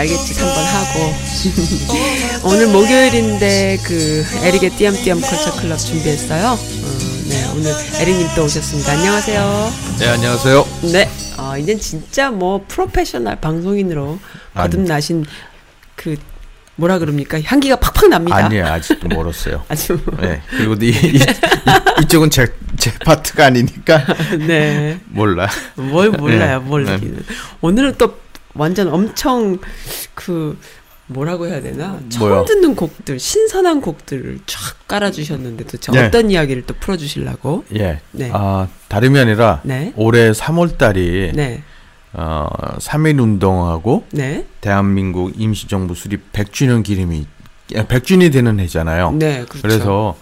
날갯짓 한번 하고 오늘 목요일인데 그 에릭의 띄엄띄엄 컬처 클럽 준비했어요. 어, 네, 오늘 에릭님 또 오셨습니다. 안녕하세요. 네, 안녕하세요. 네, 어, 이젠 진짜 뭐 프로페셔널 방송인으로 거듭나신 그 뭐라 그럽니까 향기가 팍팍 납니다. 아니에요, 아직도 멀었어요. 아주 네, 그리고 이, 이, 이 쪽은 제, 제 파트가 아니니까 네, 몰라. 뭘 몰라요, 네, 뭘 네. 오늘은 또 완전 엄청 그 뭐라고 해야 되나 처음? 듣는 곡들 신선한 곡들을 쫙 깔아주셨는데 도대체 네. 어떤 이야기를 또 풀어주시려고? 예, 네. 아 다름이 아니라 네, 올해 3월 달이 네, 어, 3.1 운동하고 네, 대한민국 임시정부 수립 100주년 기념이 100주년이 되는 해잖아요. 네, 그렇죠. 그래서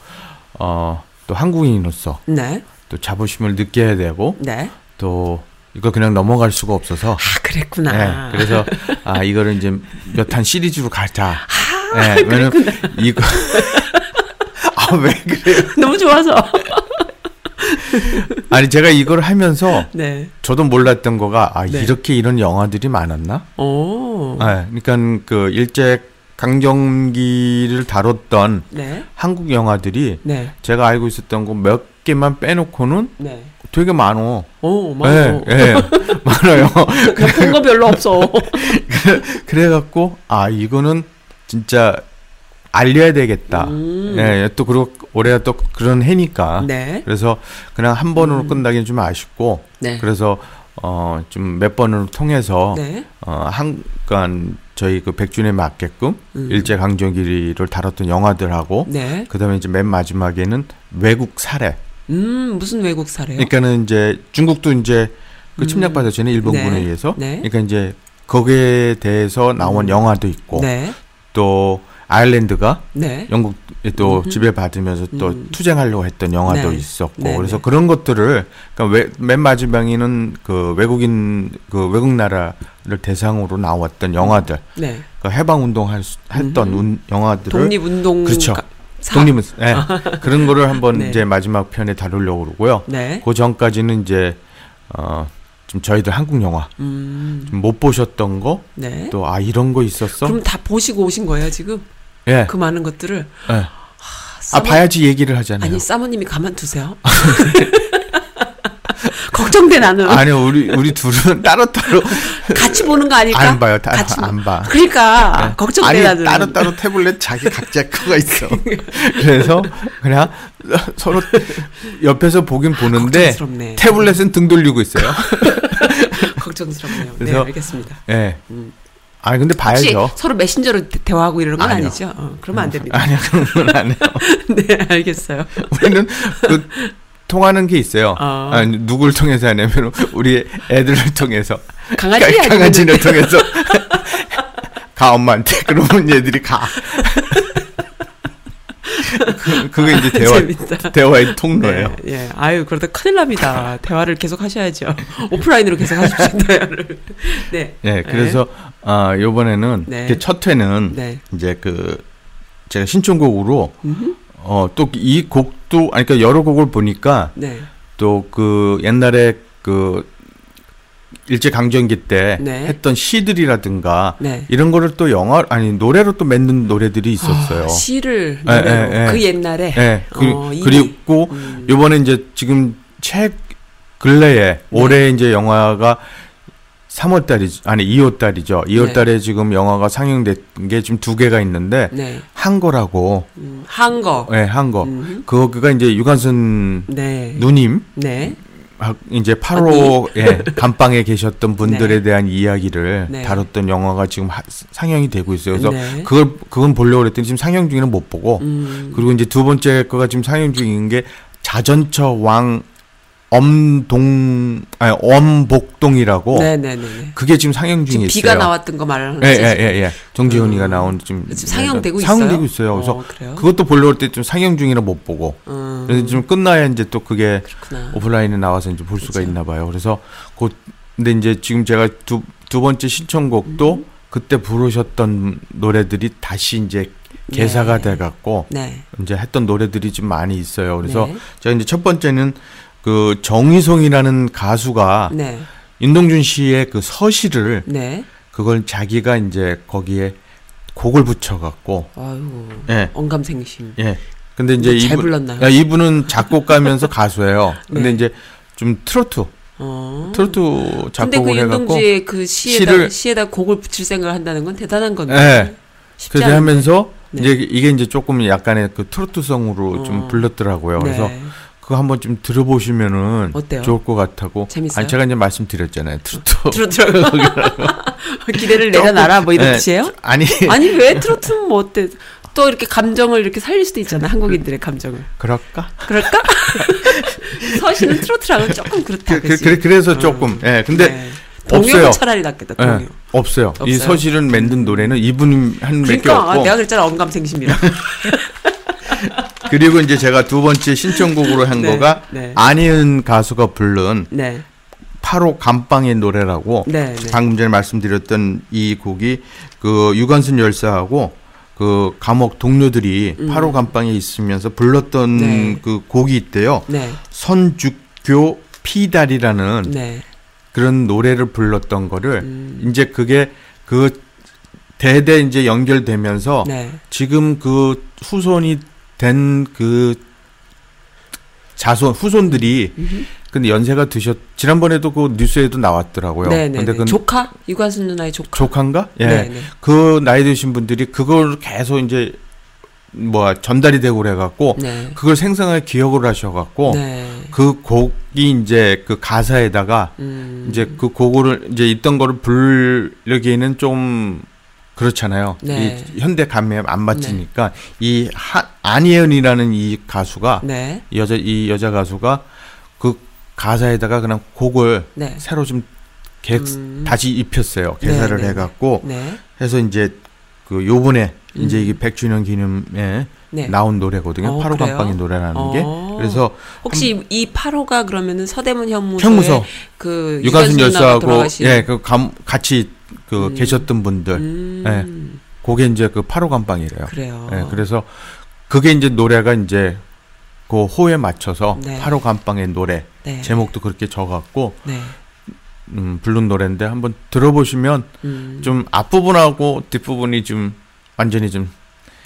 어, 또 한국인으로서 네, 또 자부심을 느껴야 되고 네, 또 이거 그냥 넘어갈 수가 없어서 아 그랬구나. 네, 그래서 아 이거를 이제 몇 한 시리즈로 가자. 아, 네, 왜냐면 이거 아 왜 그래요? 너무 좋아서. 아니 제가 이걸 하면서 네, 저도 몰랐던 거가 아 네. 이렇게 이런 영화들이 많았나? 오, 네, 그러니까 그 일제 강점기를 다뤘던 네, 한국 영화들이 네, 제가 알고 있었던 거 몇 개만 빼놓고는 네. 되게 많어. 오, 예, 맞아. 예, 많아요. 본거 별로 없어. 그래갖고 아 이거는 진짜 알려야 되겠다. 음. 예, 또 그리고 올해가 또 그런 해니까. 네, 그래서 그냥 한 번으로 끝나기는 좀 아쉽고 네, 그래서 어 좀 몇 번을 통해서 네, 어한 그러니까 저희 그 백준에 맞게끔 음. 일제 강점기를 다뤘던 영화들하고 네. 그다음에 이제 맨 마지막에는 외국 사례. 음, 무슨 외국 사례요? 그러니까는 이제 중국도 이제 그 음. 침략받았잖아요 일본군에 네. 의해서. 네. 그러니까 이제 거기에 대해서 나온 음. 영화도 있고 네, 또 아일랜드가 네, 영국에 또 음흠. 지배받으면서 또 음. 투쟁하려고 했던 영화도 네. 있었고 네, 그래서 네. 그런 것들을 그러니까 외, 맨 마지막에는 그 외국인 그 외국 나라를 대상으로 나왔던 영화들 네. 그 해방 운동 할, 수- 했던 음흠. 운, 영화들을 독립 운동 그렇죠. 독립은 예. 그런 거를 한번 네. 이제 마지막 편에 다루려고 그러고요. 네. 그 전까지는 이제 어 좀 저희들 한국 영화 음. 좀못 보셨던 거 네. 또 아 이런 거 있었어? 그럼 다 보시고 오신 거예요 지금 예. 그 많은 것들을 예. 아 사모- 봐야지 얘기를 하잖아요. 아니 사모님이 가만두세요. 걱정돼 나는 아니 우리 우리 둘은 따로 따로 같이 보는 거 아닐까? 안 봐요. 따, 같이 안 봐. 그러니까 걱정돼 아니 나는. 따로 따로 태블릿 자기 각자 거가 있어. 그래서 그냥 서로 옆에서 보긴 보는데 걱정스럽네. 태블릿은 등 돌리고 있어요. 걱정스럽네요. 네 그래서- 알겠습니다. 예. 음. 아니 근데 봐야죠. 서로 메신저로 대- 대화하고 이러는 건 아니요. 아니죠? 어, 그러면 안 됩니다. 아니야 그런 건 안 해요. 네 알겠어요. 우리는 그 통하는 게 있어요. 어. 아니, 누굴 통해서 하냐면 우리 애들을 통해서 강아지 가- 강아지를 통해서 가 엄마한테 그러면 얘들이 가. 그, 그게 이제 대화 재밌다. 대화의 통로예요. 네, 예. 아유, 그러다 큰일 납니다. 대화를 계속 하셔야죠. 오프라인으로 계속 하십시오, 대화를. 네. 예, 그래서 아 네. 이렇게 첫 회는 네. 이제 그 제가 신청곡으로 음흠. 어또 이 곡 도 아니 그러니까 여러 곡을 보니까 네. 또그 옛날에 그 일제 강점기 때 네. 했던 시들이라든가 네. 이런 거를 또 영화 아니 노래로 또 맺는 노래들이 있었어요. 아, 시를 예, 노래로 예, 예. 그 옛날에 예. 그, 어, 이- 그리고 음. 요번에 이제 지금 최 근래에 네. 올해 이제 영화가 3월 달이죠. 아니 2월 달이죠. 2월 네. 달에 지금 영화가 상영된 게 지금 두 개가 있는데 네. 한 거라고 음, 한거. 예, 한거. 음. 그거가 이제 유관순 네. 누님 네. 막 이제 8호 예, 감방에 계셨던 분들에 네. 대한 이야기를 네. 다뤘던 영화가 지금 하- 상영이 되고 있어요. 그래서 네. 그걸 그건 보려고 그랬더니 지금 상영 중에는 못 보고 음. 그리고 이제 두 번째 거가 지금 상영 중인 게 자전처 왕 엄동 아니 엄복동이라고 네네네. 그게 지금 상영 지금 중에 비가 있어요. 나왔던 거 말하는 예, 거지? 예, 예, 예. 정지훈이가 음. 나온 지금 지금 상영되고 상영되고 있어요? 있어요. 그래서 어, 그래요? 그것도 보려고 할 때 좀 상영 중이라 못 보고 음, 그래서 좀 끝나야 이제 또 그게 그렇구나. 오프라인에 나와서 이제 볼 수가 그렇죠. 있나 봐요. 그래서 그 근데 이제 지금 제가 두, 두 번째 신청곡도 음. 그때 부르셨던 노래들이 다시 이제 개사가 네. 돼 갖고 네. 이제 했던 노래들이 좀 많이 있어요. 그래서 네. 제가 이제 첫 번째는 그 정희송이라는 가수가 네. 윤동준 씨의 그 서시를 네. 그걸 자기가 이제 거기에 곡을 붙여 갖고 아유. 예. 언감생심. 예. 근데 이제 잘 이분 불렀나요? 야, 이분은 작곡가면서 가수예요. 근데 네. 이제 좀 트로트 어. 트로트 근데 그 작곡을 해갖고 윤동주의 그 시에다 시를- 시에다 곡을 붙일 생각을 한다는 건 대단한 건데. 네. 그렇게 않은데. 하면서 네. 이제 이게 이제 조금 약간의 그 트로트성으로 좀 어. 불렀더라고요. 그래서 네. 그거 한번 좀 들어보시면은 어때요? 좋을 것 같다고. 재밌어요? 아니 제가 이제 말씀드렸잖아요. 트로트. 트로트라고 기대를 내려놔라 뭐 이런 네. 뜻이에요? 아니 아니 왜 트로트는 뭐 어때? 또 이렇게 감정을 이렇게 살릴 수도 있잖아 한국인들의 감정을. 그럴까? 그럴까? 서시는 트로트랑은 조금 그렇다. 그, 그, 그치? 그래, 그래서 조금. 예. 근데 네. 없어요. 차라리 낫겠다. 예, 동요. 없어요. 이 없어요? 서실을 만든 노래는 이분이 한몇개 그러니까 아, 없고 내가 그랬잖아 언감생심이라. 그리고 이제 제가 두 번째 신청곡으로 한 네, 거가 네. 안희은 가수가 부른 네, 8호 감방의 노래라고 네, 네. 방금 전에 말씀드렸던 이 곡이 그 유관순 열사하고 그 감옥 동료들이 음. 8호 감방에 있으면서 불렀던 네. 그 곡이 있대요. 네, 선죽교 피달이라는 네. 그런 노래를 불렀던 거를 음, 이제 그게 그 대대 이제 연결되면서 네. 지금 그 후손이 된 그 자손 후손들이 음흠. 근데 연세가 드셨 지난번에도 그 뉴스에도 나왔더라고요. 네, 네. 근데 네. 그 조카 유관순 누나의 조카. 조카인가? 예. 네, 네. 그 나이 드신 분들이 그걸 계속 이제 뭐 전달이 되고 그래 갖고 네. 그걸 생생하게 기억을 하셔 갖고 네. 그 곡이 이제 그 가사에다가 음, 이제 그 곡을 이제 있던 거를 부르기에는 좀 그렇잖아요. 네. 이 현대 감에 안 맞으니까 이 하, 안예은이라는 이 가수가 네. 이 여자 이 여자 가수가 그 가사에다가 그냥 곡을 네. 새로 좀 개, 음. 다시 입혔어요. 개사를 네, 네, 해갖고 네. 해서 이제 그 요번에 음. 이제 이게 100주년 기념에 네. 나온 노래거든요. 어, 파로 그래요? 감방의 노래라는 게. 어. 그래서 혹시 이 8호가 그러면은 서대문 현무소에 현무소 그 유관순 열사하고 예, 그 감, 같이 그 음. 계셨던 분들. 음, 그게 이제 그 파로 감방이래요. 그래요. 예, 그래서 그게 이제 노래가 이제 그 호에 맞춰서 네. 파로 감방의 노래 네. 제목도 그렇게 적었고 네. 음, 부른 노래인데 한번 들어보시면 음. 좀 앞부분하고 뒷부분이 좀 완전히 좀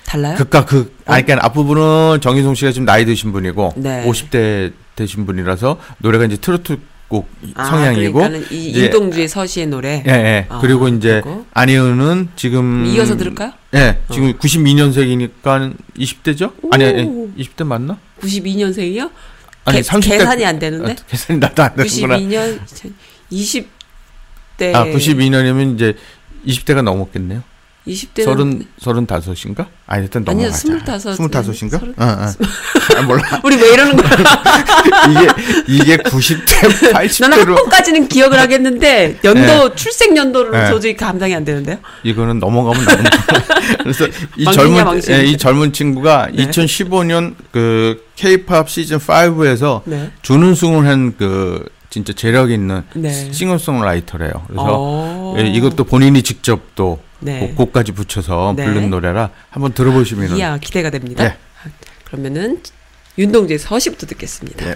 달라요? 극과 극. 아니, 그러니까 앞부분은 정희송 씨가 좀 나이 드신 분이고 네. 50대 되신 분이라서 노래가 이제 트로트 곡 아, 성향이고 그러니까는 이 이제- 윤동주의 서시의 노래. 예, 예. 아, 그리고 이제 그리고? 안희은은 지금 이어서 들을까요? 예. 지금 어. 92년생이니까 20대죠? 아니, 아니, 오. 20대 맞나? 92년생이요? 아니, 개, 30대 계산이 안 되는데? 아, 계산이 나도 안 되는구나. 92년 20대 아, 92년이면 이제 20대가 넘었겠네요. 20대는 서른 서른 다섯인가? 아니 일단 아니요, 넘어가자. 스물다섯. 스물다섯인가? 서른- 어, 어. 아, 몰라. 우리 왜 이러는 거야? 이게 이게 90대, 나는 80대로 학번까지는 기억을 하겠는데 연도 출생 연도를 네. 도저히 감당이 안 되는데요. 이거는 넘어가면 나는 그래서 이 망신이야, 젊은. 예, 이 젊은 친구가 네. 2015년 그 K-팝 시즌 5에서 네. 준우승을 한 그 진짜 재력 있는 네. 싱어송라이터래요. 그래서 어. 예, 이것도 본인이 직접 또 네. 곡- 곡까지 붙여서 네. 부른 노래라 한번 들어보시면은 이야 기대가 됩니다. 네. 그러면은 윤동주의 서시부터 듣겠습니다.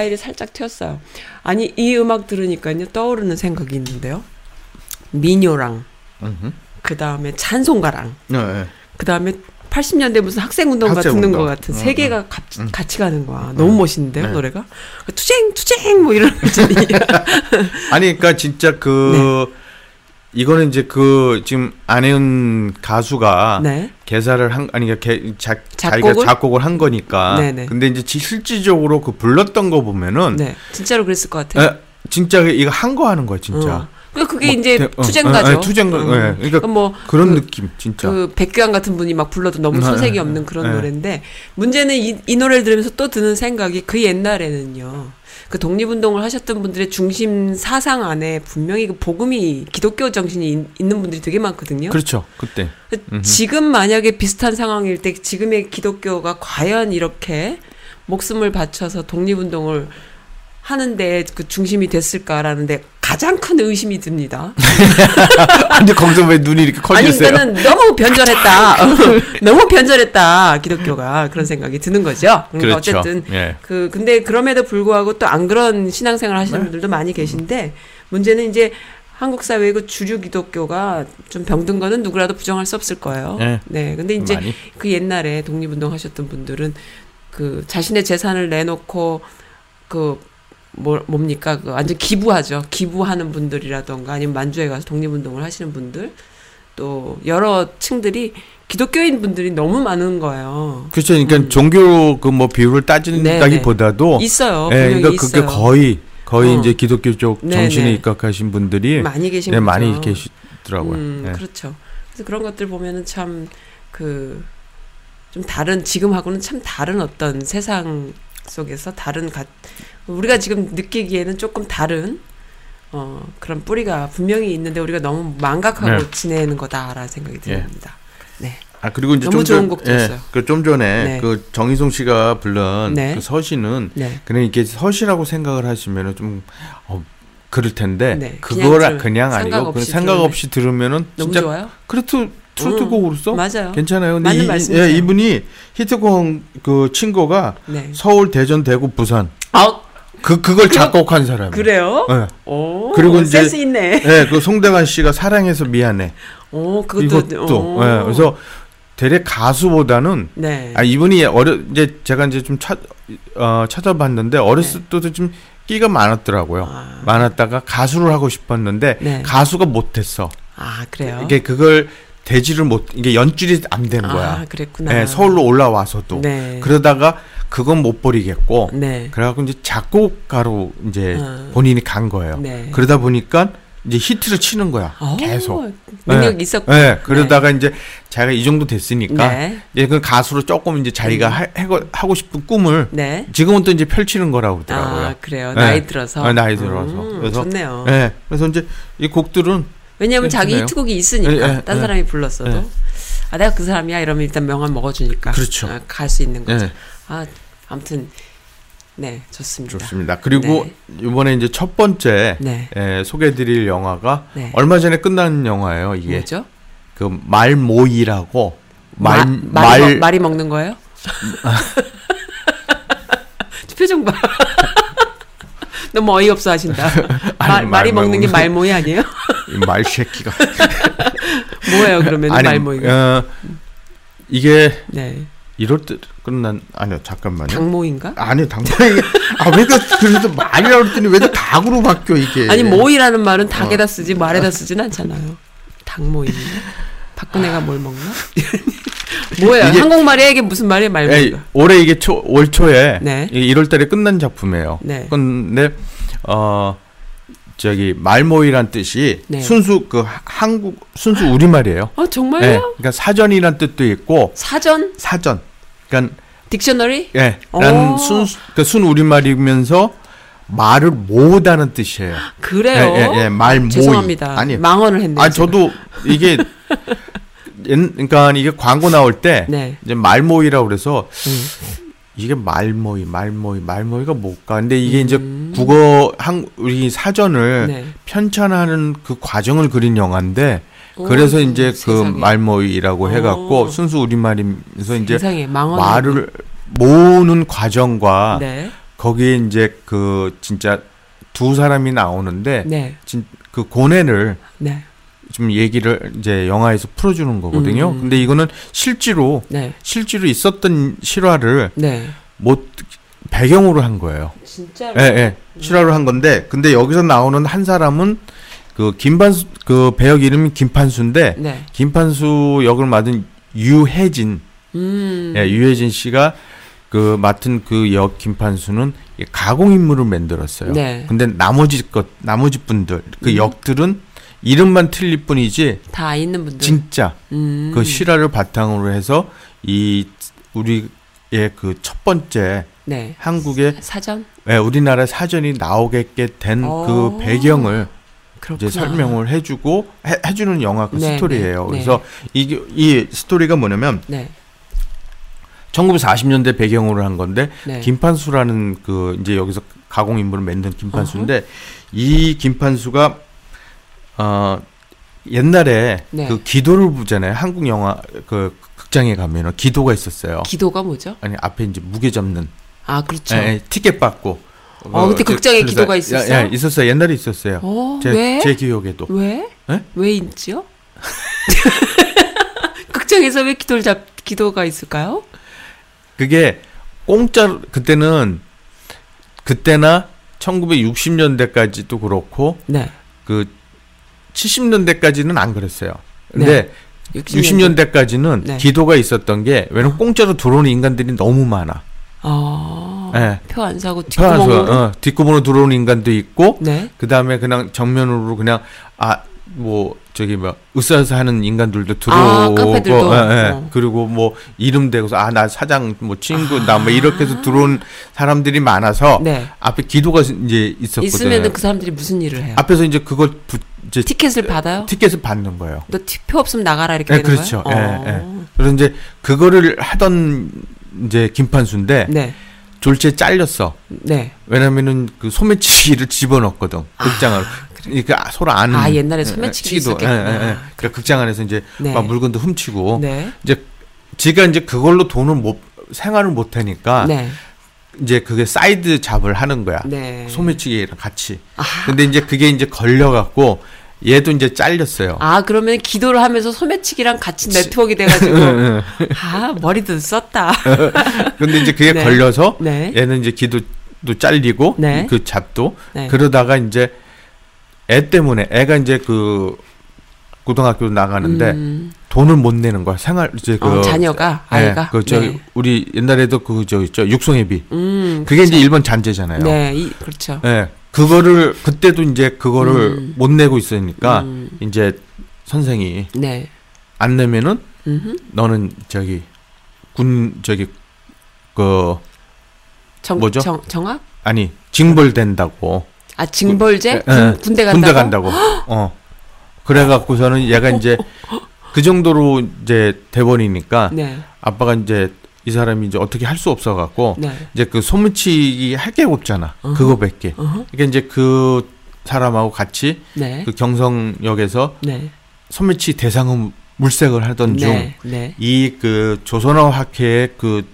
파일이 살짝 튀었어요. 아니 이 음악 들으니까요 떠오르는 생각이 있는데요. 민요랑. 그 다음에 찬송가랑 네, 네. 그 다음에 80년대 무슨 학생운동가 학생운동. 듣는 것 같은 세 응, 개가 같, 같이 가는 거야. 너무 멋있는데요 네. 노래가 투쟁 투쟁 뭐 이런 거지. 아니 그러니까 진짜 그 네. 이거는 이제 그 지금 안혜은 가수가 네. 개사를 한 아니 그러니까 개, 자, 자기가 작곡을? 작곡을 한 거니까. 네네. 근데 이제 지- 실질적으로 그 불렀던 거 보면은 네, 진짜로 그랬을 것 같아요. 에, 진짜 이거 한 거 하는 거야 진짜. 어. 그러니까 그게 뭐, 이제 대- 어, 투쟁가죠. 어, 어, 투쟁가. 음. 예. 그러니까 뭐 그런 그- 느낌 진짜. 그 백규환 같은 분이 막 불러도 너무 네, 손색이 네, 없는 그런 네. 노래인데 문제는 이, 이 노래를 들으면서 또 드는 생각이 그 옛날에는요. 그 독립운동을 하셨던 분들의 중심 사상 안에 분명히 그 복음이 기독교 정신이 있- 있는 분들이 되게 많거든요. 그렇죠. 그때. 음흠. 지금 만약에 비슷한 상황일 때 지금의 기독교가 과연 이렇게 목숨을 바쳐서 독립운동을 하는데 그 중심이 됐을까라는데 가장 큰 의심이 듭니다. 근데 거기서 왜 눈이 이렇게 아니 커지세요? 그러니까는 너무 변절했다. 너무 변절했다 기독교가 그런 생각이 드는 거죠. 그러니까 그렇죠. 어쨌든 예. 그 근데 그럼에도 불구하고 또 안 그런 신앙생활 하시는 분들도 많이 계신데 문제는 이제 한국 사회의 그 주류 기독교가 좀 병든 거는 누구라도 부정할 수 없을 거예요. 네. 네. 근데 이제 많이. 그 옛날에 독립운동 하셨던 분들은 그 자신의 재산을 내놓고 그 뭐, 뭡니까 그 완전 기부하죠. 기부하는 분들이라던가 아니면 만주에 가서 독립운동을 하시는 분들 또 여러 층들이 기독교인 분들이 너무 많은 거예요. 그렇죠. 그러니까 종교 그 뭐 비율을 따진다기보다도 있어요. 예, 분명히 그러니까 그게 있어요. 거의 거의 어. 이제 기독교 쪽 네, 정신에 네. 입각하신 분들이 많이 계신 네, 거죠. 많이 계시더라고요. 음, 예. 그렇죠. 그래서 그런 것들 보면은 참 그 좀 다른 지금하고는 참 다른 어떤 세상 속에서 다른 가, 우리가 지금 느끼기에는 조금 다른 어 그런 뿌리가 분명히 있는데 우리가 너무 망각하고 네. 지내는 거다라는 생각이 예. 듭니다. 네. 아 그리고 이제 너무 좀 좋은 전- 곡. 예, 그좀 전에 네. 그 정희송 씨가 부른 네. 그 서시는 네. 그냥 이게 서시라고 생각을 하시면은 좀 어, 그럴 텐데 네, 그냥 그거라 들- 그냥 생각 아니고 그 없이 생각 없이 들으면은 너무 진짜 좋아요. 트로트 트로트 음, 곡으로서 맞아요. 괜찮아요. 근데 이. 예, 이분이 히트곡 그 친거가 네. 서울, 대전, 대구, 부산 아 그 그걸 작곡한 사람. 그래요? 예. 오. 그리고 이제- 센스 있네. 예, 그 송대관 씨가 사랑해서 미안해. 오 그것도 이것도 오. 예, 그래서 대략 가수보다는 네. 아 이분이 어려 이제 제가 이제 좀 찾, 어, 찾아봤는데 어렸을 때도 좀 끼가 많았더라고요. 네. 아. 많았다가 가수를 하고 싶었는데 네. 가수가 못했어. 아 그래요. 이게 그걸 대지를 못 이게 연줄이 안된아 거야. 그랬구나. 예, 서울로 올라와서도 네. 그러다가 그건 못 버리겠고 네. 그래갖고 이제 작곡가로 이제 어. 본인이 간 거예요. 네. 그러다 보니까 이제 히트를 치는 거야. 어, 계속. 능력 네. 있었고. 네, 그러다가 이제 자기가 이 정도 됐으니까 네. 이제 그 가수로 조금 이제 자기가 하, 해고- 하고 싶은 꿈을 네. 지금은 또 이제 펼치는 거라고 하더라고요. 아 그래요. 네. 나이 들어서. 아, 나이 들어서. 음, 그래서 좋네요. 네, 그래서 이제 이 곡들은 왜냐하면 자기. 히트곡이 있으니까 네, 네, 딴 네. 사람이 불렀어도 네. 아 내가 그 사람이야 이러면 일단 명함 먹어주니까. 그렇죠. 갈수 있는 거죠. 네, 아 아무튼 네 좋습니다. 좋습니다. 그리고 이번에 이제 첫 번째 네. 예, 소개해드릴 영화가 네. 얼마 전에 끝난 영화예요. 이게 뭐죠? 그 말모이라고 말 마- 말, 말이, 먹, 말이 먹는 거예요? 표정 봐. 너무 어이없어 하신다. 아니, 말, 말이 말 먹는 게 말모이 아니에요? 이 말새끼가 뭐예요 그러면 아니 말모이? 어, 이게 네. 이럴 때 끝난 아니요 잠깐만요. 당모인가? 아니 당모이 아왜 그래서 말이라고 그랬더니 왜 닭으로 바뀌어 이게 아니 모이라는 말은 어. 닭에다 쓰지 말에다 쓰진 않잖아요. 닭모이. 박근혜가 뭘 먹나? 뭐예요? 이게- 한국말이야 이게 무슨 말이에요 말모이가? 올해 이게 초, 올 초에 네. 1월달에 끝난 작품이에요. 네. 근데 어 저기 말모이란 뜻이 네. 순수 그 하- 한국 순수 우리 말이에요. 아 정말요? 네, 그러니까 사전이란 뜻도 있고 사전? 사전. 그러니까 딕셔너리? 예, 오. 난 순, 그순 우리 말이면서 말을 모으다는 뜻이에요. 그래요? 예, 예, 예, 말 모이. 죄송합니다. 아니, 망언을 했네요. 아. 저도 이게 옛- 그러니까 이게 광고 나올 때 네. 이제 말 모이라고 그래서 음. 이게 말모이 말모이 말모이가 뭘까? 근데 이게 이제 음. 국어 한 우리 사전을 네. 편찬하는 그 과정을 그린 영화인데 그래서 오, 이제 그 세상에. 말모이라고 해갖고 오. 순수 우리말이면서 이제 말을 모으는 과정과 네. 거기에 이제 그 진짜 두 사람이 나오는데 네. 진, 그 고뇌를 네. 좀 얘기를 이제 영화에서 풀어주는 거거든요. 음. 근데 이거는 실제로 네. 실제로 있었던 실화를 네. 못 배경으로 한 거예요. 진짜로. 예, 예. 실화로 한 건데 근데 여기서 나오는 한 사람은 그 김판수 그 배역 이름이 김판수인데 네. 김판수 역을 맡은 유혜진 음. 예, 유혜진 씨가 그 맡은 그 역 김판수는 이 가공 인물을 만들었어요. 네. 근데 나머지 것 나머지 분들 그 음. 역들은 이름만 틀릴 뿐이지 다 있는 분들. 진짜 음. 그 실화를 바탕으로 해서 이 우리의 그 첫 번째 네. 한국의 사전? 예, 우리나라 사전이 나오게 된 어. 그 배경을 그렇구나. 이제 설명을 해주고 해, 해주는 영화 그 네, 스토리예요. 네, 그래서 이게 이 스토리가 뭐냐면 네. 1940년대 배경으로 한 건데 네. 김판수라는 그 이제 여기서 가공 인물을 만든 김판수인데 이 김판수가 어 옛날에 네. 그 기도를 부잖아요. 한국 영화 그 극장에 가면은 기도가 있었어요. 기도가 뭐죠? 아니 앞에 이제 무게 잡는 아, 그렇죠. 예, 예, 티켓 받고. 어, 그때 그- 극장에 그래서- 기도가 있었어요? 예, 예, 있었어요. 옛날에 있었어요. 어, 제, 왜? 제 기억에도. 왜? 예? 왜 있지요? 극장에서 왜 기도를 잡 기도가 있을까요? 그게 공짜 그때는 그때나 1960년대까지도 그렇고 네. 그 70년대까지는 안 그랬어요. 근데 60년대. 까지는 네. 기도가 있었던 게 왜냐면 공짜로 들어오는 인간들이 너무 많아. 아. 예. 표안 사고 뒷구멍으로. 어, 뒷구멍으로 들어오는 인간도 있고 네. 그 다음에 그냥 정면으로 그냥 아 뭐 저기 뭐 으쌰으쌰 하는 인간들도 아, 들어오고 카페들도? 예, 예. 어. 그리고 뭐 이름 대고서 아 나 사장 뭐 친구 아. 나뭐 이렇게 해서 들어온 사람들이 많아서 네. 앞에 기도가 이제 있었거든요. 있으면은 그 사람들이 무슨 일을 해요? 앞에서 이제 그걸 부, 이제 티켓을 받아요? 티켓을 받는 거예요. 너 표 없으면 나가라 이렇게 네, 되는 그렇죠. 거예요? 예, 어. 그래서 이제 그거를 하던 이제 김판수인데 네. 졸지에 잘렸어. 네. 왜냐면은 그 소매치기를 집어넣었거든 극장을. 그러니까 서로 아는 아, 옛날에 예, 소매치기 있었겠구나. 예, 예, 예. 그러니까 극장 안에서 이제 네. 막 물건도 훔치고 네. 이제 지가 이제 그걸로 돈을 못 생활을 못 하니까 네. 이제 그게 side job을 하는 거야. 네. 소매치기랑 같이. 아. 근데 이제 그게 이제 걸려갖고 얘도 이제 잘렸어요. 아, 그러면 기도를 하면서 소매치기랑 같이 네트워크가 돼가지고, 아, 머리도 썼다. 근데 이제 그게 네. 걸려서 네. 얘는 이제 기도도 잘리고 네. 그 job도 네. 그러다가 이제 애 때문에 애가 이제 그 고등학교 나가는데 음. 돈을 못 내는 거야 생활 이제 그 어, 자녀가, 아이가. 그 저기 네. 우리 옛날에도 그저 있죠 육성회비 음, 그게 이제 일본 잔재잖아요. 네, 이, 그렇죠. 예. 그거를 그때도 이제 그거를 음. 못 내고 있으니까 음. 이제 선생이 네. 안 내면은 음흠. 너는 저기 군 저기 그 정, 뭐죠? 정, 정합? 아니 징벌된다고 아, 징벌제? 예, 군, 예. 군대 간다고? 군대 간다고. 어. 그래갖고서는 얘가 이제 그 정도로 이제 돼버리니까 네. 아빠가 이제 이 사람이 이제 어떻게 할 수 없어갖고 네. 이제 그 소매치기 할 게 없잖아. 어허. 그거밖에. 어허. 그러니까 이제 그 사람하고 같이 네. 그 경성역에서 네. 소매치 대상은 물색을 하던 네. 네. 중이 그 조선어 학회의 그